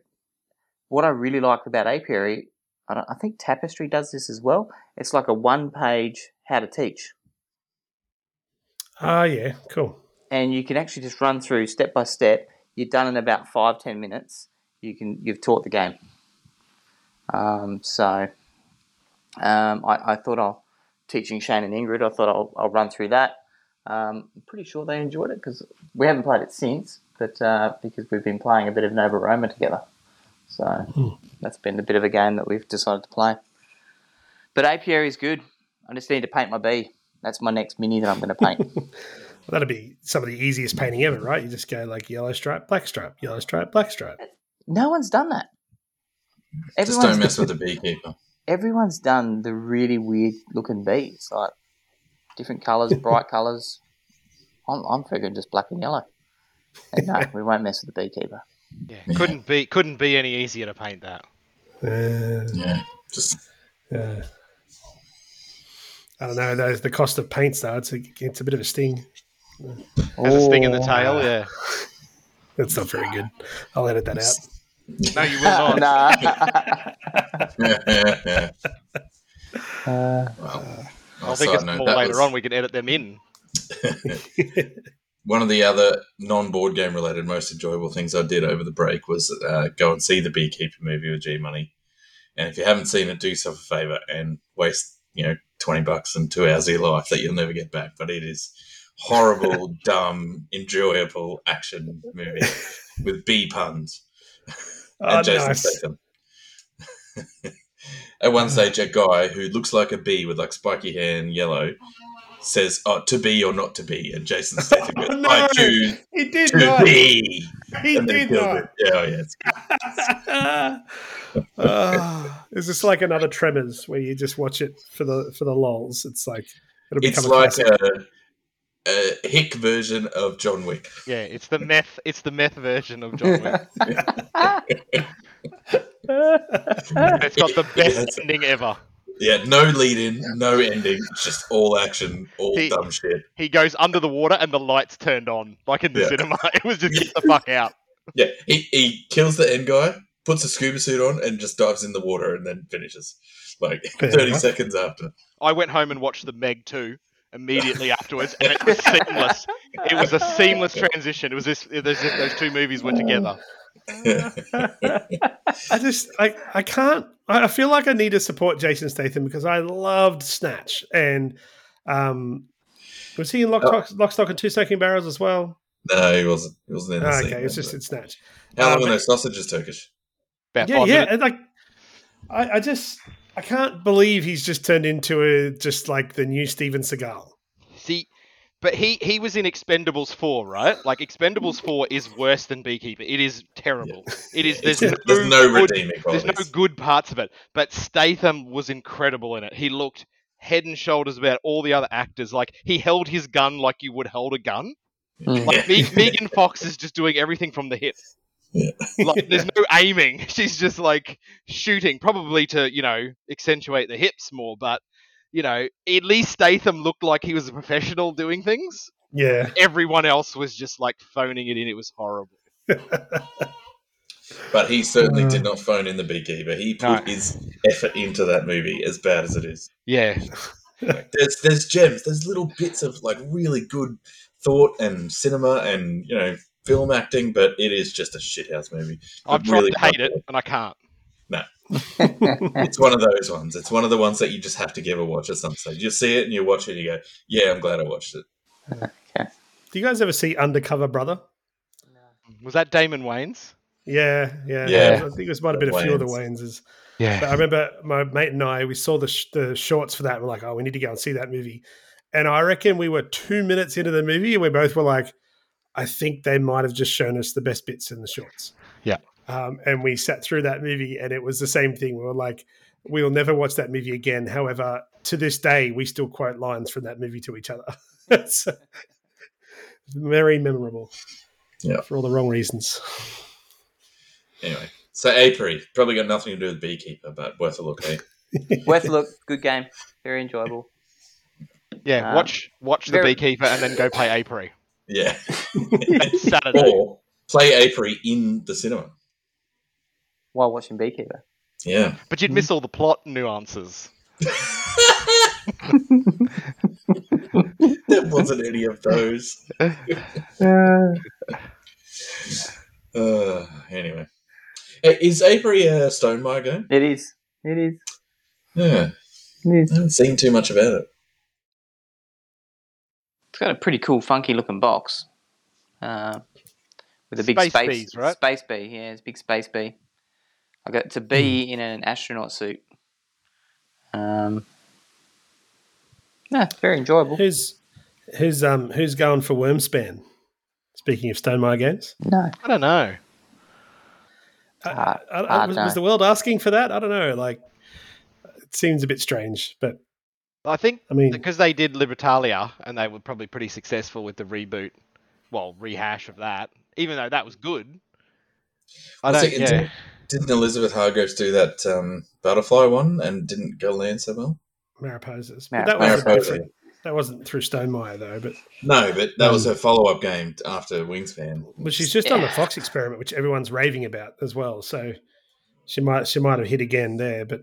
what I really like about Apiary, I, I think Tapestry does this as well. It's like a one-page how to teach. Ah, uh, yeah, cool. And you can actually just run through step by step. You're done in about five ten minutes. You can you've taught the game. Um, so um, I, I, thought I'll teaching Shane and Ingrid. I thought I'll, I'll run through that. Um, I'm pretty sure they enjoyed it because we haven't played it since, but uh, because we've been playing a bit of Nova Roma together. So mm. that's been a bit of a game that we've decided to play. But apiary is good. I just need to paint my bee. That's my next mini that I'm going to paint. well, that'd be some of the easiest painting ever, right? You just go like yellow stripe, black stripe, yellow stripe, black stripe. No one's done that. Everyone's just don't mess with the beekeeper. Everyone's done the really weird looking bees, like different colours, bright colours. I'm, I'm figuring just black and yellow. And no, we won't mess with the beekeeper. Yeah, couldn't be couldn't be any easier to paint that. Uh, Yeah, just yeah. I don't know. Those the cost of paints though. It's a it's a bit of a sting. Has a sting in the Oh. tail. Yeah. That's not very good. I'll edit that out. No, you will not. nah. yeah, yeah. Uh, Well, I'll think it's more later was- on. We can edit them in. One of the other non-board game related most enjoyable things I did over the break was uh, go and see the Beekeeper movie with G Money. And if you haven't seen it, do yourself a favor and waste you know twenty bucks and two hours of your life that you'll never get back. But it is horrible, dumb, enjoyable action movie with bee puns and Oh, Jason nice. Statham. At one stage, a guy who looks like a bee with like spiky hair and yellow says, "Oh, to be or not to be," and Jason Statham goes, Oh, no. "I choose He did to not. be," He and did kills not. it. Yeah, oh, yeah, it's Ah, is this like another Tremors where you just watch it for the for the lols? It's like it'll It's become a like classic. a, a hick version of John Wick. Yeah, it's the meth. It's the meth version of John Wick. It's got the best Yes. ending ever. Yeah, no lead in, no ending, it's just all action, all He- dumb shit. He goes under the water and the lights turned on, like in the Yeah. cinema. It was just get the fuck out. Yeah, he, he kills the end guy, puts a scuba suit on, and just dives in the water and then finishes. Like Fair 30 enough. seconds after. I went home and watched the Meg 2 immediately afterwards, and it was seamless. It was a seamless transition. It was this, it was as if those two movies were together. I just I I can't. I I feel like I need to support Jason Statham because I loved Snatch and um, was he in Lock, Oh. Stock, Lock, Stock and Two Smoking Barrels as well? no, he wasn't. He wasn't in the Oh, scene. okay, it's just in Snatch. How long um, are those sausages Turkish? About Yeah, yeah, minutes. and like I, I just I can't believe he's just turned into a just like the new Steven Seagal. See, but he he was in Expendables 4, right? Like Expendables 4 is worse than Beekeeper. It is terrible. It is. There's It's- no, there's no good, redeeming there's no good parts of it. But Statham was incredible in it. He looked head and shoulders about all the other actors. Like he held his gun like you would hold a gun. Mm. Like Me- Megan Fox is just doing everything from the hip. Yeah. Like there's no aiming. She's just like shooting, probably to you know accentuate the hips more. But you know, at least Statham looked like he was a professional doing things. Yeah, Everyone else was just like phoning it in. It was horrible. But he certainly Uh. did not phone in the beekeeper. He put No. his effort into that movie, as bad as it is. Yeah, There's there's gems. There's little bits of like really good thought and cinema and you know film acting, but it is just a shithouse movie. I've tried really to hate it, and I can't. It's one of those ones. It's one of the ones that you just have to give a watch at some stage. You see it and you watch it and you go, "Yeah, I'm glad I watched it." do you guys ever see Undercover Brother? Was that Damon Wayans? Yeah, yeah, Yeah. I think it was might have been a few of the Wayneses. But Yeah. I remember my mate and I, we saw the, sh- the shorts for that. And we're like, oh, we need to go and see that movie. And I reckon we were two minutes into the movie and we both were like, I think they might have just shown us the best bits in the shorts. Yeah. Um, and we sat through that movie and it was the same thing. We were like, we'll never watch that movie again. However, to this day, we still quote lines from that movie to each other. it's very memorable. Yeah. For all the wrong reasons. Anyway, so Apiary probably got nothing to do with beekeeper, but worth a look. Eh? Worth a look. Good game. Very enjoyable. Yeah, Um, watch watch the beekeeper and then go play Apiary. Yeah, Saturday. or play Apiary in the cinema. While watching Beekeeper. Yeah. But you'd miss all the plot nuances. there wasn't any of those. Uh, anyway, Hey, is Apiary a Stonemaier game? It is. It is. Yeah, It is. I haven't seen too much about it. It's got a pretty cool, funky looking box. Uh, with a big Space space bees, right? Space bee, yeah, it's a big space bee. I got to be bee in an astronaut suit. Um, yeah, very enjoyable. Who's who's um who's going for Wyrmspan? Speaking of Stonemaier games, No, I don't know. I, Ah, I, I, ah, was, no. was the world asking for that? I don't know. Like, it seems a bit strange, but I think I mean, because they did Libertalia and they were probably pretty successful with the reboot, well, rehash of that. Even though that was good, I don't. it- Yeah. Didn't, didn't Elizabeth Hargraves do that um, butterfly one and didn't go land so well? Mariposas. Mar- But that was a Mariposa. different. That wasn't through Stonemaier though, but No, but that was Um, her follow up game after Wingspan. but she's just on the Fox experiment, which everyone's raving about as well. So she might she might have hit again there, but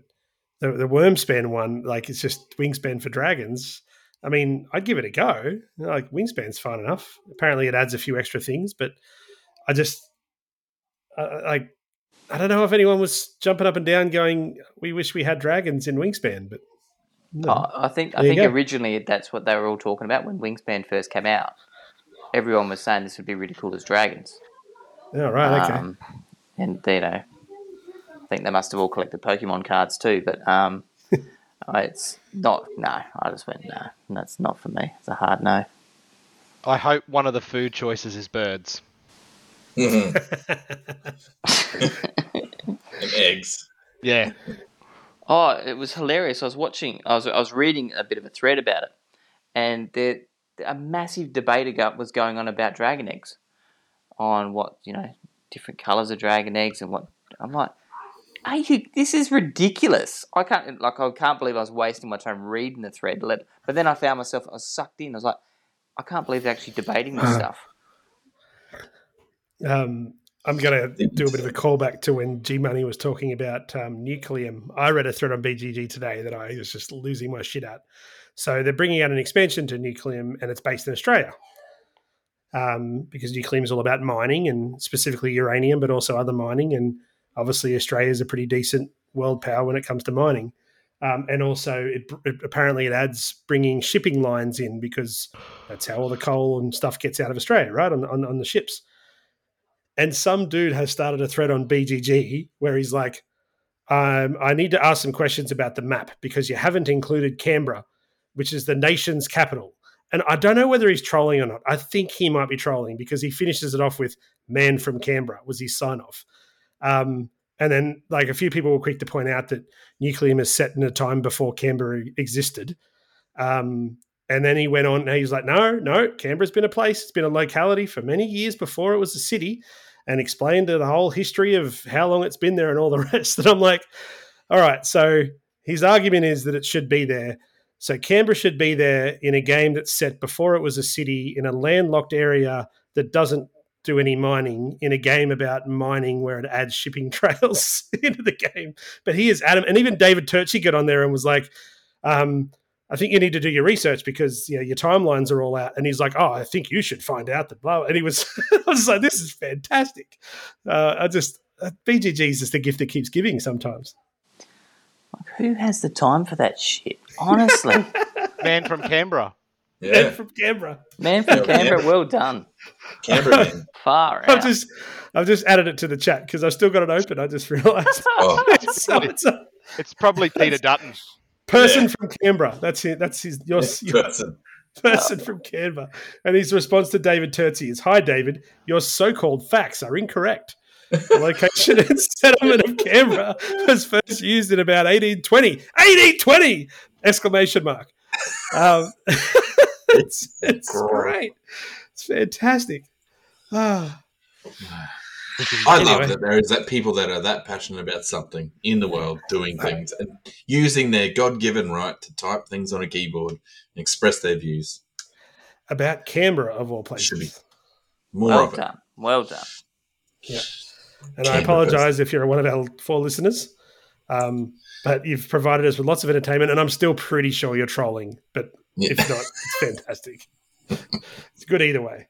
the the Wyrmspan one, like it's just Wingspan for dragons. I mean, I'd give it a go. Like Wingspan's fine enough. Apparently, it adds a few extra things, but I just I- like I don't know if anyone was jumping up and down going, "We wish we had dragons in Wingspan," but no. Oh, I think I There you think originally that's what they were all talking about when Wingspan first came out. Everyone was saying this would be really cool as dragons. oh, right, okay. Um, and you know, I think they must have all collected Pokemon cards too. But um, it's not. No, I just went no. That's not for me. It's a hard no. I hope one of the food choices is birds. Mm-hmm. and eggs. Yeah. Oh, it was hilarious. I was watching. I was I was reading a bit of a thread about it, and there a massive debate got was going on about dragon eggs, on what you know different colors of dragon eggs and what I'm like. Are you? This is ridiculous. I can't like I can't believe I was wasting my time reading the thread. But then I found myself I was sucked in. I was like, I can't believe they're actually debating this stuff. Um, I'm going to do a bit of a callback to when G Money was talking about um, Nucleum. I read a thread on BGG today that I was just losing my shit at. So they're bringing out an expansion to Nucleum, and it's based in Australia. Um, because Nucleum is all about mining and specifically uranium, but also other mining. And obviously, Australia is a pretty decent world power when it comes to mining. Um, and also, it, it, apparently, it adds bringing shipping lines in because that's how all the coal and stuff gets out of Australia, right? On, on, on the ships. And some dude has started a thread on BGG where he's like, um, I need to ask some questions about the map because you haven't included Canberra, which is the nation's capital. And I don't know whether he's trolling or not. I think he might be trolling because he finishes it off with "Man from Canberra" was his sign off. Um, and then, like a few people were quick to point out that Nucleum is set in a time before Canberra existed. Um, and then he went on and he's like, no, no, Canberra's been a place. It's been a locality for many years before it was a city and explained the whole history of how long it's been there and all the rest. And I'm like, all right. So his argument is that it should be there. So Canberra should be there in a game that's set before it was a city in a landlocked area that doesn't do any mining in a game about mining where it adds shipping trails into the game. But he is Adam, and even David Turczi got on there and was like, um, I think you need to do your research because you know your timelines are all out. And he's like, "Oh, I think you should find out that blah." And he was, I was like, "This is fantastic." Uh, I just uh, BGG is just a gift that keeps giving sometimes. Like, who has the time for that shit? Honestly, Man from Canberra. And Yeah, from Canberra, man from Canberra, well done. Canberra. man. Far I've just, I've just added it to the chat because I've still got it open. I just realised Oh, it's, it's It's probably Peter Dutton. Person Yeah. from Canberra. That's it. That's his. Your, your person. person from Canberra. And his response to David Turczi is Hi, David. Your so called facts are incorrect. The location and settlement of Canberra was first used in about 1820. 1820! Exclamation mark. Um, it's it's great. It's fantastic. Ah, I Anyway. love that there is that people that are that passionate about something in the world, doing things and using their God-given right to type things on a keyboard and express their views. about Canberra, of all places. Should be. More well of it. done. Well done. Yeah. And I Canberra apologize if you're one of our four listeners. Um, but you've provided us with lots of entertainment, and I'm still pretty sure you're trolling. But Yeah. if not, it's fantastic. it's good either way.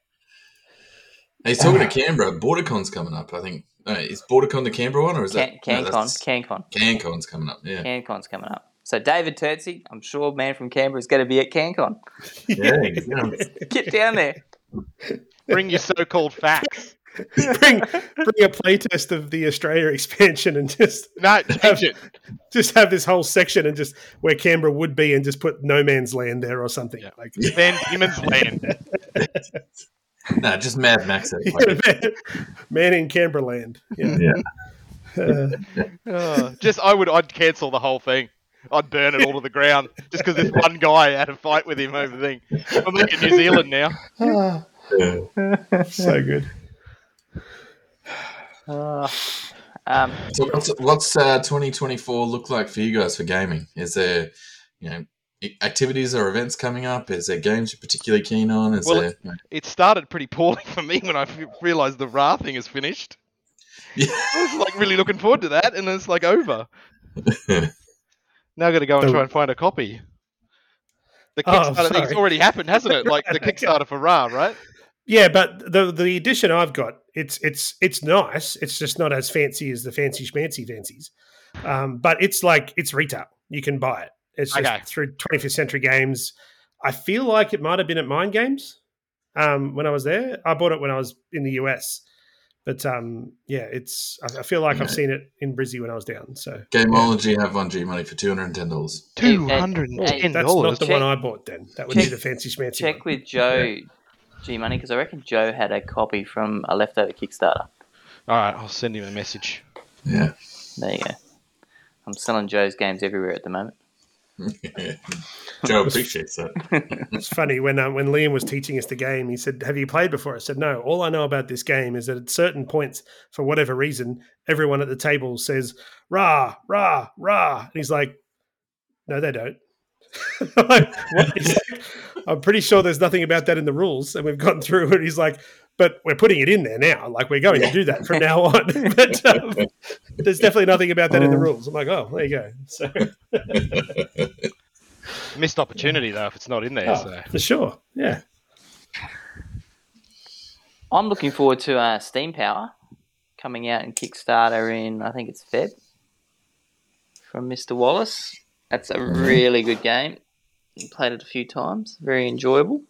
He's talking to uh, Canberra. BorderCon's coming up, I think. No, is BorderCon the Canberra one, or is Can, that CanCon. that's- CanCon. CanCon's coming up? Yeah, CanCon's coming up. So David Turczi, I'm sure man from Canberra is going to be at CanCon. yeah. yeah. Get down there. Bring your so-called facts. bring bring a playtest of the Australia expansion and just No, change it. just have this whole section and just where Canberra would be and just put no man's land there or something. Yeah. Like Van Diemen's Land. No, just Mad Max. Like, man in Canberra land. Yeah. yeah. Uh, Oh, just I would I'd cancel the whole thing. I'd burn it all to the ground just because this one guy had a fight with him over the thing. I'm in New Zealand now. Yeah. so good. Uh, um, So what's what's uh, 2024 look like for you guys for gaming? Is there, you know, i- activities or events coming up? Is there games you're particularly keen on? Is Well, there? you It started pretty poorly for me when I f- realised the Ra thing is finished. Yeah. I was like really looking forward to that, and it's like over. Now I've got to go and So- try and find a copy. The Oh, Kickstarter thing's already happened, hasn't it? Like the Kickstarter for Ra, right? Yeah, but the the edition I've got, it's it's it's nice. It's just not as fancy as the fancy schmancy fancies. Um, but it's like it's retail. You can buy it. It's just Okay. through 25th Century Games. I feel like it might have been at Mind Games um, when I was there. I bought it when I was in the US. But um, yeah, it's. I I feel like I've seen it in Brizzy when I was down. So Gameology have one G money for two hundred and ten dollars. Two hundred and ten that's not the Check- one I bought. Then that would be the fancy schmancy. check one. with Joe G Money because I reckon Joe had a copy from a leftover Kickstarter. All right, I'll send him a message. Yeah. There you go. I'm selling Joe's games everywhere at the moment. Joe appreciates that. It's funny when um, when Liam was teaching us the game. He said, "Have you played before?" I said, "No. All I know about this game is that at certain points, for whatever reason, everyone at the table says rah rah rah," and he's like, "No, they don't." Like, what? Like, I'm pretty sure there's nothing about that in the rules, and we've gone through it. He's like, "But we're putting it in there now. Like we're going to do that from now on." but um, there's definitely nothing about that in the rules. I'm like, "Oh, there you go." So Missed opportunity though if it's not in there. oh, So for sure, yeah. I'm looking forward to uh, Steam Power coming out in Kickstarter in I think it's Feb from Mr. Wallace. That's a really good game. Played it a few times. Very enjoyable.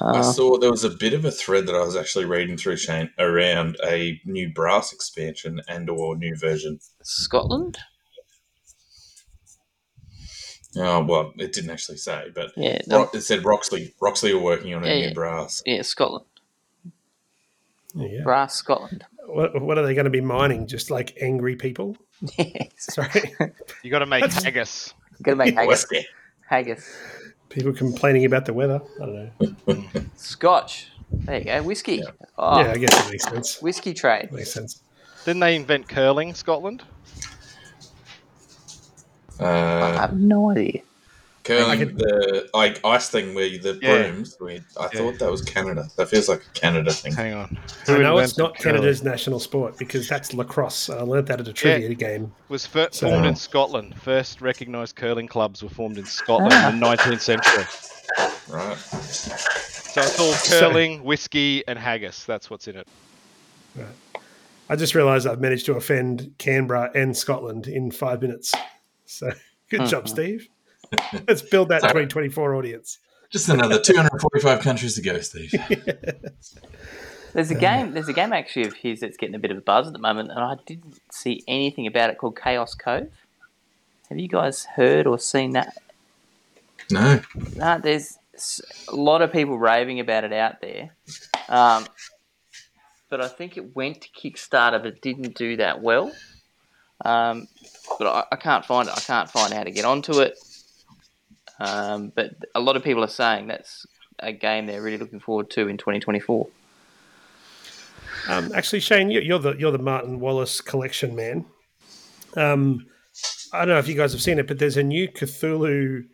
I Uh, saw there was a bit of a thread that I was actually reading through Shane around a new brass expansion and or new version. Scotland. Oh well, it didn't actually say, but Yeah, the- Ro- it said Roxley. Roxley are working on a Yeah, new yeah. brass. yeah, Scotland. yeah. Brass Scotland. What, what are they going to be mining? Just like angry people? Yes. Sorry, you got to make That's- haggis. Got to make haggis. Whiskey. Haggis. People complaining about the weather. I don't know. Scotch. There you go. Whiskey. Yeah. Oh, Yeah, I guess it makes sense. whiskey trade. Makes sense. Didn't they invent curling, Scotland? I Uh, have no idea. Curling I could- the like ice thing where you, the Yeah. brooms. We, I Yeah. thought that was Canada. That feels like a Canada thing. Hang on. I know it's invented not curling? Canada's national sport because that's lacrosse. I learned that at a trivia game. Was fir- So- formed in Scotland. First recognised curling clubs were formed in Scotland in the ah. 19th century. Right. So it's all So- curling, whiskey, and haggis. That's what's in it. I just realised I've managed to offend Canberra and Scotland in five minutes. So good hmm. job, Steve. Let's build that 2024 audience. Just another 245 countries to go, Steve. There's a game. There's a game actually of his that's getting a bit of a buzz at the moment, and I didn't see anything about it called Chaos Cove. Have you guys heard or seen that? No. No, there's a lot of people raving about it out there. Um, but I think it went to Kickstarter, but didn't do that well. Um, but I, I can't find it. I can't find how to get onto it. Um, but a lot of people are saying that's a game they're really looking forward to in 2024. Um, actually, Shane, you- you're the you're the Martin Wallace collection man. Um, I don't know if you guys have seen it, but there's a new Cthulhu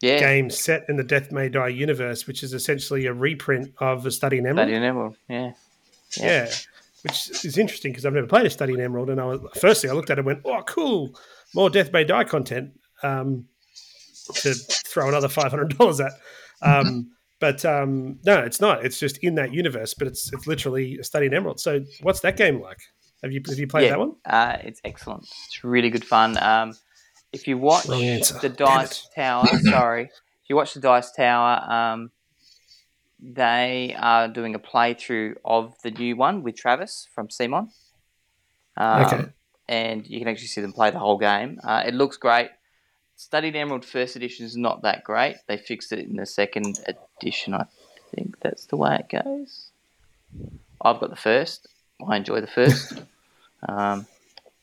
Yeah, game set in the Death May Die universe, which is essentially a reprint of a Study in Emerald. Study in Emerald. Yeah, Yeah. Which is interesting because I've never played a Study in Emerald, and I was firstly I looked at it and went, "Oh, cool, more Death May Die content." Um, to throw another five hundred dollars at, um, but um, no, it's not. It's just in that universe, but it's it's literally a Study in Emerald. So, what's that game like? Have you have you played yeah. that one? Uh, it's excellent. It's really good fun. Um, if you watch the Dice Tower, sorry, if you watch the Dice Tower, um, they are doing a playthrough of the new one with Travis from CMON. Um, Okay. And you can actually see them play the whole game. Uh, it looks great. Study in Emerald First Edition is not that great. They fixed it in the second edition. I think that's the way it goes. I've got the first. I enjoy the first. um,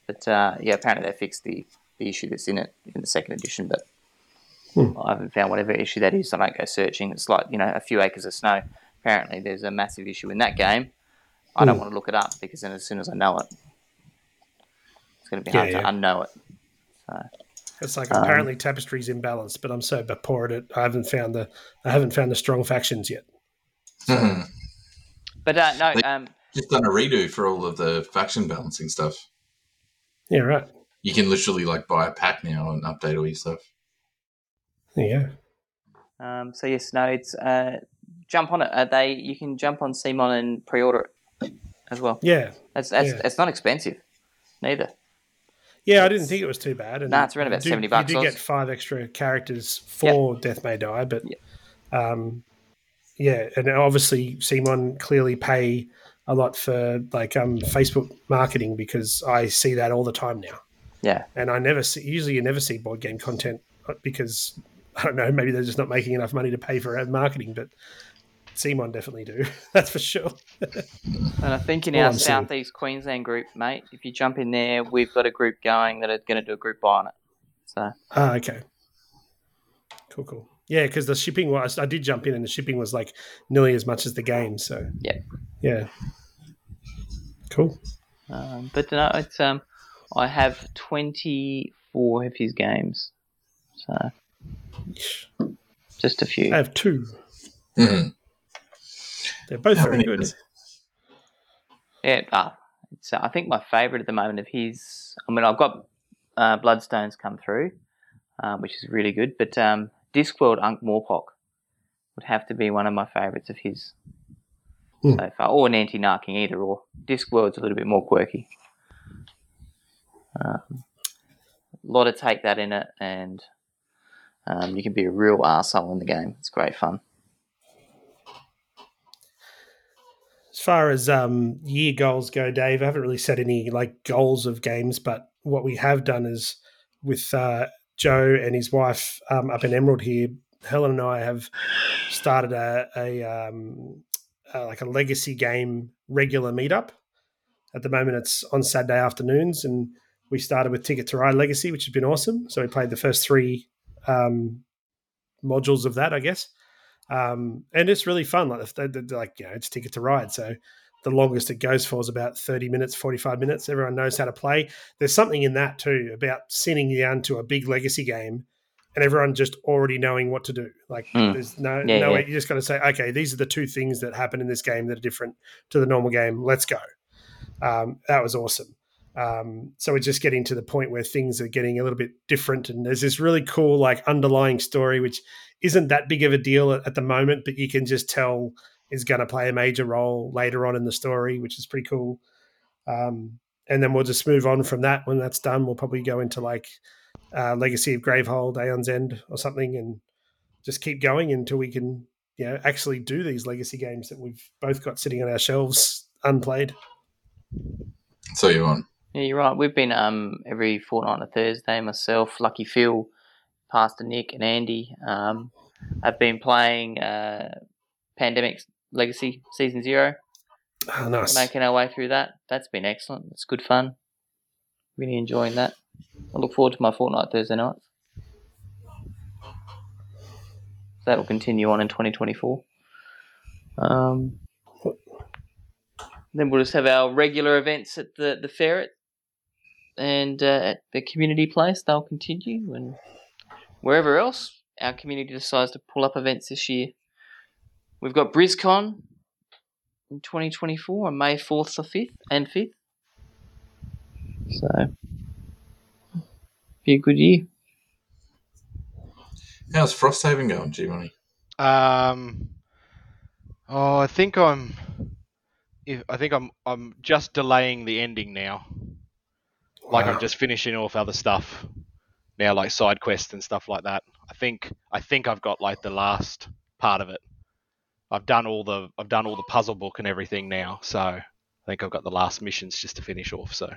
but uh, yeah, apparently they fixed the, the issue that's in it in the second edition. But Hmm. I haven't found whatever issue that is. I don't go searching. It's like you know a few acres of snow. Apparently, there's a massive issue in that game. I don't Hmm. want to look it up because then as soon as I know it, it's going to be Yeah, hard yeah. to unknow it. It's like Um, apparently tapestry's imbalanced, but I'm so poor at it. I haven't found the I haven't found the strong factions yet. Mhm. But uh, no, Like- um, Just done a redo for all of the faction balancing stuff. Yeah, right. You can literally like buy a pack now and update all your stuff. Yeah. um, so yes, no, it's uh, jump on it. Uh, they you can jump on CMON and pre-order it as well. Yeah, That's that's Yeah. it's not expensive, neither. Yeah. I didn't think it was too bad. And Nah, it's around about do- 70 bucks, You do get five extra characters for Death May Die, but um, yeah, and obviously CMON clearly pay a lot for like um Facebook marketing because I see that all the time now. Yeah, and I never see. Usually, you never see board game content uh, because I don't know. Maybe they're just not making enough money to pay for ad marketing, but CMON definitely do. That's for sure. and I think in All our I'm seeing. southeast Queensland group, mate, if you jump in there, we've got a group going that are going to do a group buy on it. So Ah, okay. Cool, cool. Yeah, because the shipping was. I did jump in, and the shipping was like nearly as much as the game. So Yep. yeah, cool. Um, but no, it's um, I have twenty four of his games, so just a few. I have two. Mhm. They're both very good. is- Yeah, ah, it's, uh, I think my favourite at the moment of his. I mean, I've got uh, Bloodstones come through, um, which is really good. But um, Discworld Ankh-Morpork would have to be one of my favourites of his Hmm. so far, or an anti narking either. Or Discworld's a little bit more quirky. Um, a lot of take that in it, and um, you can be a real arsehole in the game. It's great fun. As far as um, year goals go, Dave, I haven't really set any like goals of games, but what we have done is with uh, Joe and his wife um, up in Emerald here, Helen and I have started a, a um, uh, like a legacy game regular meetup. At the moment, it's on Saturday afternoons, and we started with Ticket to Ride Legacy, which has been awesome. So we played the first three um, modules of that, I guess um, and it's really fun. Like, they- like you know, it's ticket to ride. So the longest it goes for is about thirty minutes, forty-five minutes. Everyone knows how to play. There's something in that too about sitting down to a big legacy game, and everyone just already knowing what to do. Like Mm. there's no Yeah, no yeah. way. You just got to say, okay, these are the two things that happen in this game that are different to the normal game. Let's go. Um, that was awesome. Um, so we're just getting to the point where things are getting a little bit different, and there's this really cool like underlying story which isn't that big of a deal at, at the moment, but you can just tell is going to play a major role later on in the story, which is pretty cool. Um, and then we'll just move on from that. When that's done, we'll probably go into like uh, Legacy of Gravehold, Aeon's End, or something, and just keep going until we can, you know, actually do these legacy games that we've both got sitting on our shelves unplayed. So you on? Yeah, you're right. We've been um every fortnight on a Thursday. Myself, Lucky Phil, Pastor Nick, and Andy. Um, I've been playing uh, Pandemic Legacy Season Zero, Oh, nice. making our way through that. That's been excellent. It's good fun. Really enjoying that. I look forward to my fortnight Thursday nights. That'll continue on in 2024. Um, then we'll just have our regular events at the the ferret and uh, at the community place. They'll continue, and wherever else our community decides to pull up events this year. We've got BrizCon in 2024 on May 4th to 5th and 5th. So, be a good year. How's Frosthaven going, G Money? Um, oh, I think I'm. If, I think I'm. I'm just delaying the ending now. Like I'm just finishing off other stuff now, like side quests and stuff like that. I think. I think I've got like the last part of it. I've done all the. I've done all the puzzle book and everything now. So I think I've got the last missions just to finish off. So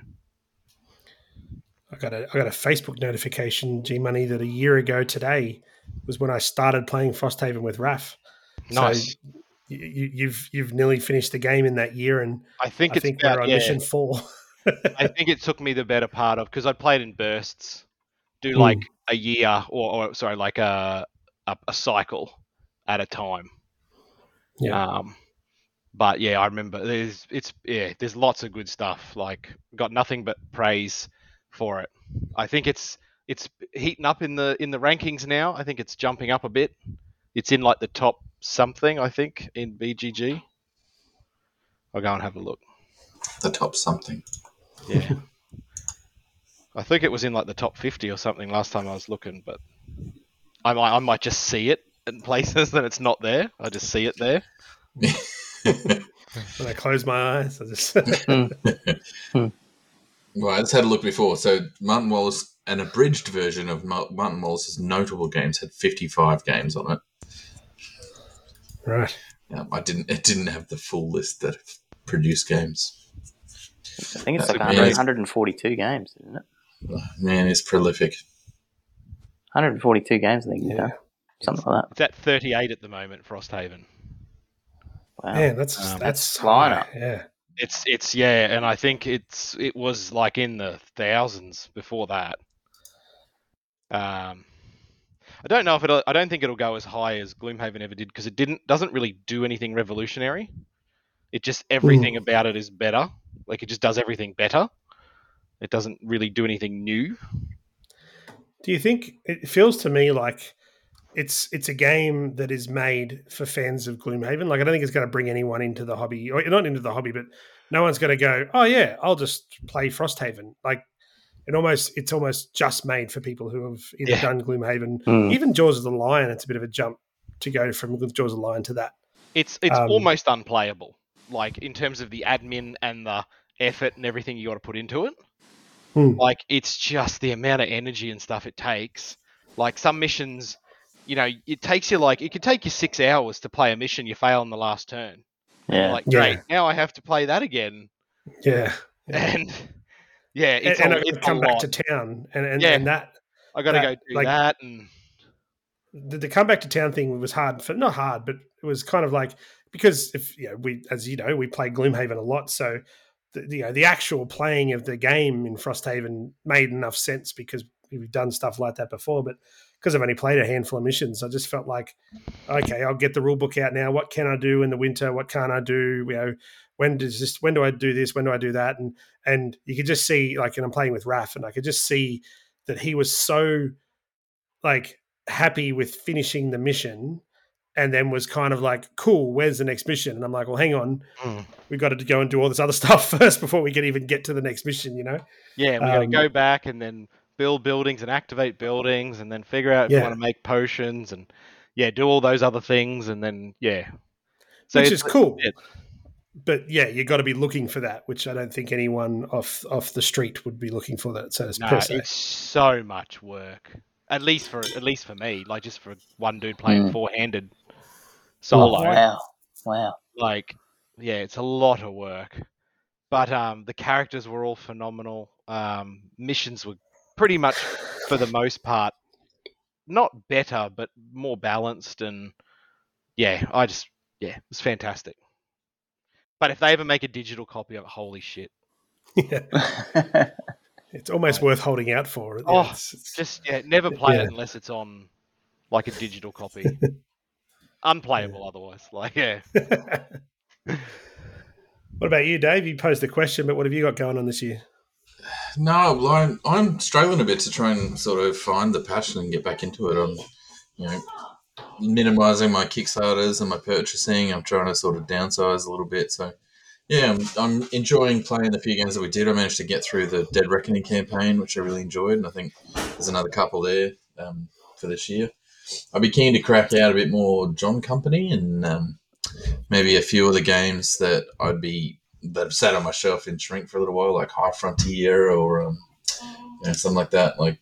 I got a I got a Facebook notification, G Money, that a year ago today was when I started playing Frosthaven with Raf. nice. So you, you- you've you've nearly finished the game in that year, and I think I it's think we're on yeah. mission four. I think it took me the better part of because I played in bursts, do Hmm. like a year or, or sorry, like a, a a cycle at a time. Yeah. Um, but yeah, I remember there's it's yeah there's lots of good stuff. Like got nothing but praise for it. I think it's it's heating up in the in the rankings now. I think it's jumping up a bit. It's in like the top something. I think in BGG. I'll go and have a look. The top something. Yeah. I think it was in like the top 50 or something last time I was looking, but I might, I might just see it in places that it's not there. I just see it there. When I close my eyes, I just Well, I just had a look before. So Martin Wallace, an abridged version of Martin Wallace's notable games, had 55 games on it. right. Yeah, I didn't. It didn't have the full list that produced games. I think it's like 100, 142 games, isn't it? Man, it's prolific. 142 games, I think. Yeah. Yeah. Something like that. It's at 38 at the moment, Frosthaven. that. Wow. Man, that's Um, that's flying up. Yeah. It's it's yeah, and I think it's it was like in the thousands before that. Um, I don't know if it. I don't think it'll go as high as Gloomhaven ever did because it didn't doesn't really do anything revolutionary. It just everything about it is better. Like it just does everything better. It doesn't really do anything new. Do you think it feels to me like it's it's a game that is made for fans of Gloomhaven? Like I don't think it's going to bring anyone into the hobby, or not into the hobby, but no one's going to go, "Oh yeah, I'll just play Frosthaven." Like it almost it's almost just made for people who have either Yeah. done Gloomhaven, Mm. even Jaws of the Lion. It's a bit of a jump to go from Jaws of the Lion to that. It's it's Um, almost unplayable. Like in terms of the admin and the effort and everything you got to put into it. Hmm. Like it's just the amount of energy and stuff it takes. Like some missions, you know, it takes you like it could take you six hours to play a mission. You fail on the last turn. You're Yeah. Like Yeah. great, now I have to play that again. Yeah, Yeah. And yeah, it's and, a, and I it's come a back lot. to town, and and, Yeah. and that I got to go do like- that and the, the come back to town thing was hard for not hard, but it was kind of like because if you know we as you know we play Gloomhaven a lot, so the, you know the actual playing of the game in Frosthaven made enough sense because we've done stuff like that before, but because I've only played a handful of missions, I just felt like okay, I'll get the rule book out now. What can I do in the winter? What can't I do? You know, when does this? When do I do this? When do I do that? And and you could just see like, and I'm playing with Raf, and I could just see that he was so like happy with finishing the mission and then was kind of like cool where's the next mission and i'm like well hang on Mm. we've got to go and do all this other stuff first before we can even get to the next mission you know yeah, we got to Um, go back and then build buildings and activate buildings and then figure out if Yeah. you want to make potions and yeah, do all those other things and then yeah. So which is cool it- but yeah you got to be looking for that which i don't think anyone off off the street would be looking for that so it's No, it's so much work. At least for at least for me, like just for one dude playing Mm. four handed solo. Wow. Wow. Like, yeah, it's a lot of work. But um, the characters were all phenomenal. Um, missions were pretty much, for the most part, not better, but more balanced. And yeah, I just yeah, it was fantastic. But if they ever make a digital copy of it, holy shit! yeah it's almost worth holding out for Oh, it's, it's- Just yeah, never play Yeah. it unless it's on like a digital copy. Unplayable otherwise. Like yeah. what about you dave you posed a question but what have you got going on this year No, well, I'm, I'm struggling a bit to try and sort of find the passion and get back into it. I'm, you know, minimizing my Kickstarters and my purchasing. I'm trying to sort of downsize a little bit. So, yeah, I'm, I'm enjoying playing the few games that we did. I managed to get through the Dead Reckoning campaign, which I really enjoyed, and I think there's another couple there um, for this year. I'd be keen to crack out a bit more John Company and um, maybe a few of the games that I'd be that have sat on my shelf in shrink for a little while, like High Frontier or um, you know, something like that. Like,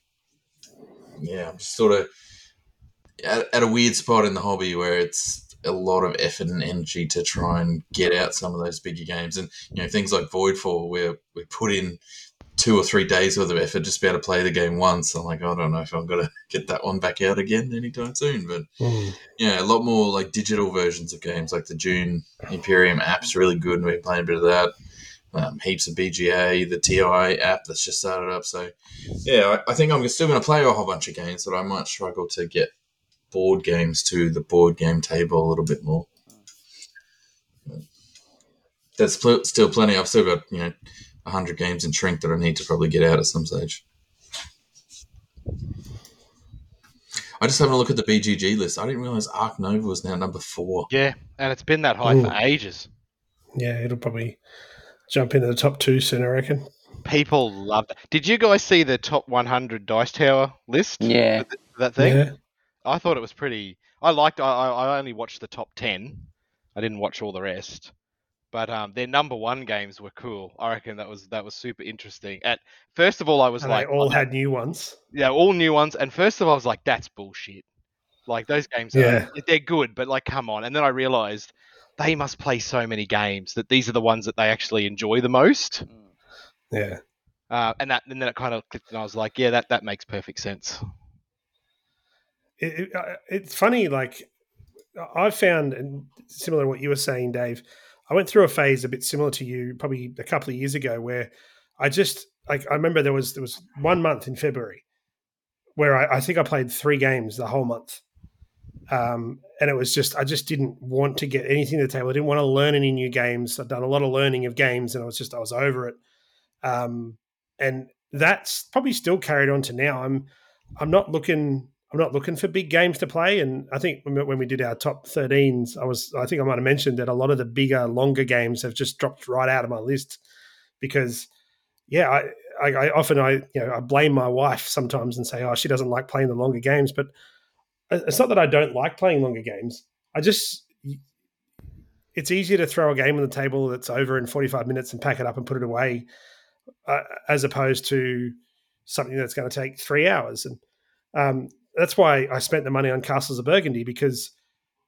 yeah, I'm just sort of at, at a weird spot in the hobby where it's a lot of effort and energy to try and get out some of those bigger games, and you know things like Voidfall, where we put in two or three days worth of effort just to be able to play the game once. I'm like, I don't know if I'm gonna get that one back out again anytime soon, but yeah, a lot more like digital versions of games, like the Dune Imperium app's really good, and we're playing a bit of that. Um, heaps of BGA, the TI app that's just started up. So, yeah, I, I think I'm still going to play a whole bunch of games, but I might struggle to get board games to the board game table a little bit more. there's pl- still plenty. I've still got you know hundred games in Shrink that I need to probably get out at some stage. I just having a look at the BGG list. I didn't realize Ark Nova was now number four. Yeah, and it's been that high Ooh. for ages. Yeah, it'll probably jump into the top two soon, I reckon. People love that. Did you guys see the top 100 Dice Tower list? Yeah. for th- that thing. Yeah. I thought it was pretty. I liked. I, I I only watched the top 10. I didn't watch all the rest. But um, their number one games were cool. I reckon that was that was super interesting. At first of all, I was And like, they all oh, had new ones. yeah, all new ones. And first of all, I was like, that's bullshit. Like those games, are, Yeah. they're good, but like, come on. And then I realized they must play so many games that these are the ones that they actually enjoy the most. Yeah. Uh, and that, and then it kind of clicked, and I was like, yeah, that that makes perfect sense. It, it, uh, it's funny, like, I found, and similar to what you were saying, Dave, I went through a phase a bit similar to you probably a couple of years ago where I just, like, I remember there was there was one month in February where I, I think I played three games the whole month. Um, and it was just, I just didn't want to get anything to the table. I didn't want to learn any new games. I'd done a lot of learning of games and I was just, I was over it. Um, and that's probably still carried on to now. I'm, I'm not looking, I'm not looking for big games to play. And I think when, we did our top 13s, I was, I think I might have mentioned that a lot of the bigger, longer games have just dropped right out of my list because, yeah, I, I, I often I you know I blame my wife sometimes and say, oh, she doesn't like playing the longer games, but it's not that I don't like playing longer games. I just it's easier to throw a game on the table that's over in 45 minutes and pack it up and put it away uh, as opposed to something that's going to take three hours. And um, that's why I spent the money on Castles of Burgundy because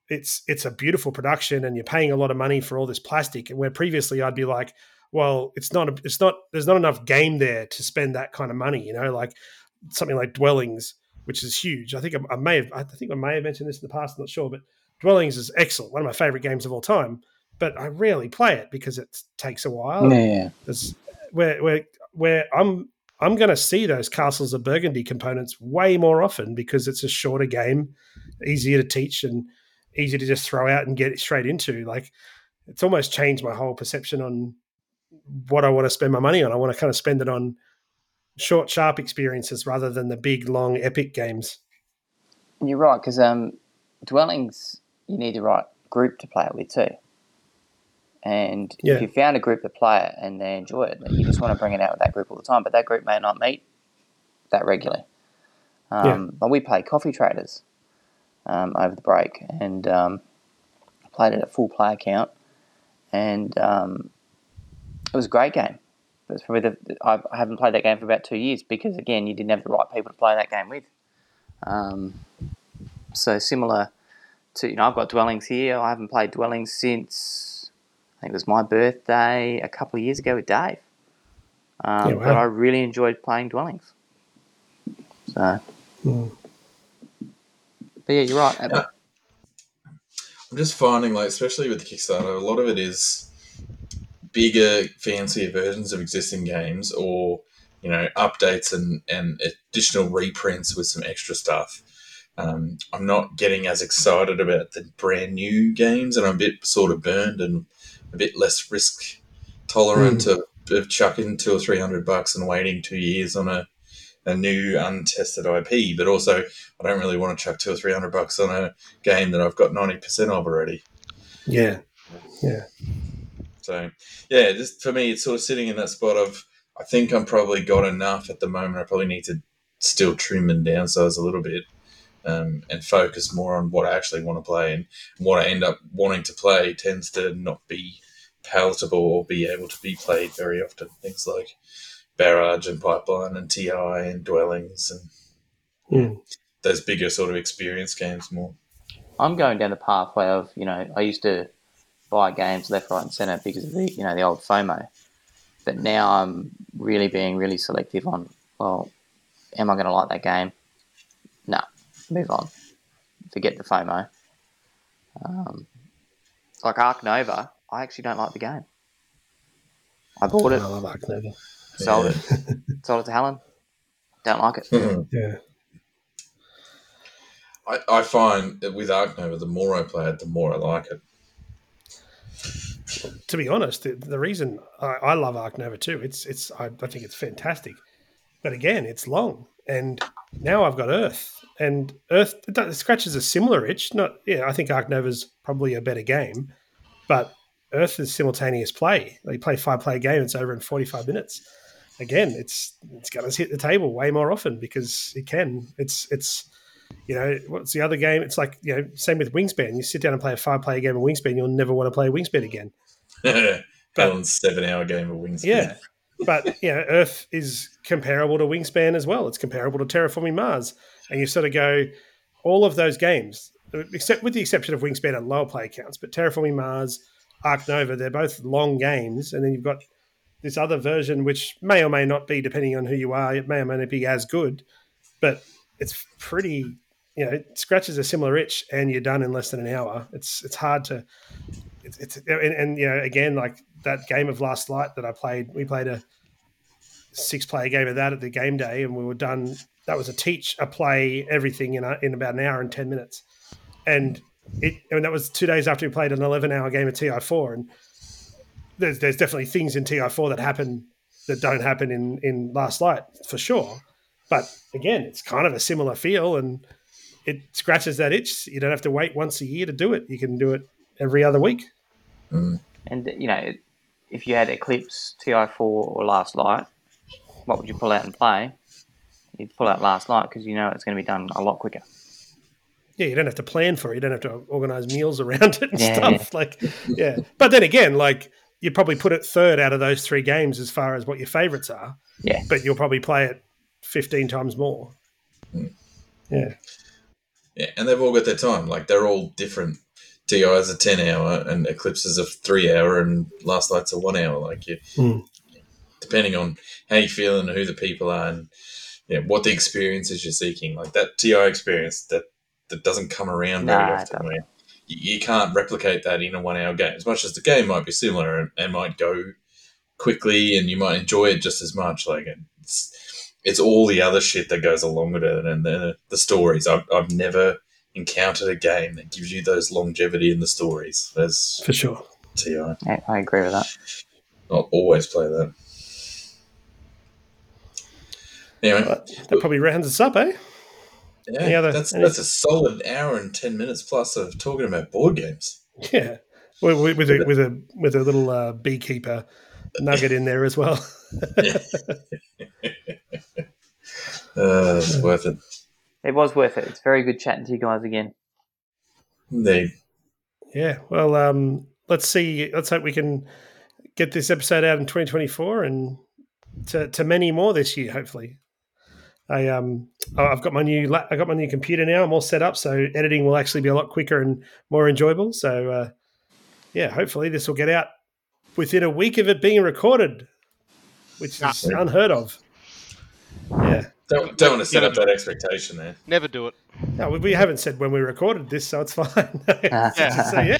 it's it's a beautiful production and you're paying a lot of money for all this plastic. And where previously I'd be like, well, it's not a, it's not there's not enough game there to spend that kind of money. You know, like something like Dwellings, which is huge. I think I, I may have I think I may have mentioned this in the past. I'm not sure, but Dwellings is excellent, one of my favorite games of all time. But I rarely play it because it takes a while. Yeah. Where where where I'm I'm going to see those Castles of Burgundy components way more often because it's a shorter game, easier to teach, and easier to just throw out and get straight into. Like it's almost changed my whole perception on what I want to spend my money on. I want to kind of spend it on short, sharp experiences rather than the big, long, epic games. You're right, because um, dwellings, you need the right group to play it with too. And Yeah. if you found a group that play it and they enjoy it, you just want to bring it out with that group all the time. But that group may not meet that regularly. Um, But we played Coffee Traders um, over the break and um, played it at full player count. And um, it was a great game. It was probably the, I I haven't played that game for about two years because, again, you didn't have the right people to play that game with. Um, so similar to you know, I've got dwellings here. I haven't played dwellings since I think it was my birthday a couple of years ago with Dave. Um, Yeah, wow. But I really enjoyed playing dwellings. So, Mm. but yeah, you're right. Yeah. I'm just finding, like, especially with the Kickstarter, a lot of it is bigger, fancier versions of existing games or, you know, updates and, and additional reprints with some extra stuff. Um, I'm not getting as excited about the brand new games, and I'm a bit sort of burned and a bit less risk tolerant of, of chucking two or three hundred bucks and waiting two years on a, a new untested IP. But also, I don't really want to chuck two or three hundred bucks on a game that I've got ninety percent of already. Yeah, yeah. So yeah, just for me, it's sort of sitting in that spot of I think I'm probably got enough at the moment. I probably need to still trim and downsize a little bit. Um, and focus more on what I actually want to play and what I end up wanting to play tends to not be palatable or be able to be played very often. Things like Barrage and Pipeline and TI and Dwellings and Mm. those bigger sort of experience games more. I'm going down the pathway of you know I used to buy games left, right, and centre because of the you know the old FOMO, but now I'm really being really selective on well, am I going to like that game? No, move on. Forget the FOMO. Um, like Ark Nova, I actually don't like the game. I bought it, I love Ark sold Yeah. it, sold it to Helen. Don't like it. Mm-hmm. Yeah. I, I find that with Ark Nova, the more I play it, the more I like it. to be honest, the, the reason I, I love Ark Nova too, it's it's I, I think it's fantastic, but again, it's long, and now I've got Earth, and Earth it it scratches a similar itch. Not yeah, I think Ark Nova's probably a better game, but Earth is simultaneous play. They play five player game. It's over in forty five minutes. Again, it's it's going to hit the table way more often because it can. It's it's you know what's the other game? It's like you know same with Wingspan. You sit down and play a five player game of Wingspan, you'll never want to play Wingspan again. Helen's seven hour game of Wingspan. Yeah. But you know, Earth is comparable to Wingspan as well. It's comparable to Terraforming Mars. And you sort of go, all of those games, except with the exception of Wingspan and lower play counts, but Terraforming Mars, Ark Nova, they're both long games. And then you've got this other version, which may or may not be, depending on who you are, it may or may not be as good, but it's pretty, you know, it scratches a similar itch and you're done in less than an hour. It's it's hard to, it's, it's and, and you know, again, like that game of Last Light that I played, we played a six player game of that at the game day and we were done. That was a teach, a play, everything in, a, in about an hour and 10 minutes. And it, and that was two days after we played an 11 hour game of TI4. And there's, there's definitely things in TI4 that happen that don't happen in, in Last Light for sure. But again, it's kind of a similar feel and it scratches that itch. You don't have to wait once a year to do it. You can do it every other week. Mm. And you know, if you had Eclipse, Ti4, or Last Light, what would you pull out and play? You'd pull out Last Light because you know it's going to be done a lot quicker. Yeah, you don't have to plan for it. You don't have to organize meals around it and Yeah, stuff. Like, yeah. But then again, like you probably put it third out of those three games as far as what your favorites are. Yeah. But you'll probably play it fifteen times more. Yeah. Yeah, and they've all got their time. Like they're all different. TI is a ten hour, and Eclipse is a three hour, and Last Light's a one hour. Like you, Hmm. depending on how you feel and who the people are, and you know, what the experiences you're seeking. Like that TI experience that that doesn't come around very Nah, it often. Where you, you can't replicate that in a one hour game. As much as the game might be similar and, and might go quickly, and you might enjoy it just as much. Like it's it's all the other shit that goes along with it, and the the stories. I've I've never encountered a game that gives you those longevity in the stories That's For sure. TI. I, I agree with that. I'll always play that. Anyway, That probably rounds us up, eh? Yeah, any other- that's any- that's a solid hour and ten minutes plus of talking about board games. Yeah. With, with, with a with a with a little uh, beekeeper nugget in there as well. Uh, it's worth it. It was worth it. It's very good chatting to you guys again. Indeed. Yeah. Well, um, let's see. Let's hope we can get this episode out in 2024 and to, to many more this year, hopefully. I um I've got my new la- I got my new computer now. I'm all set up, so editing will actually be a lot quicker and more enjoyable. So uh, yeah, hopefully this will get out within a week of it being recorded, which is unheard of. Yeah. Don't, don't want to set up that expectation there. Never do it. No, we- we haven't said when we recorded this, so it's fine. Yeah. so yeah,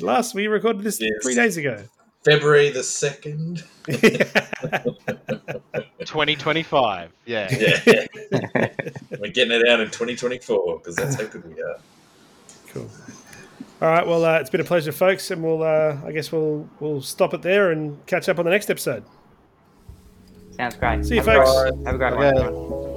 last we recorded this Yes. three days ago. February the second. 2025. Yeah. Yeah, we're getting it out in 2024 because that's how good we are. cool. All right. Well, uh, it's been a pleasure, folks, and we'll. Uh, I guess we'll we'll stop it there and catch up on the next episode. Sounds great. See you, Have a folks. Have a great Okay. one. everyone. Stop.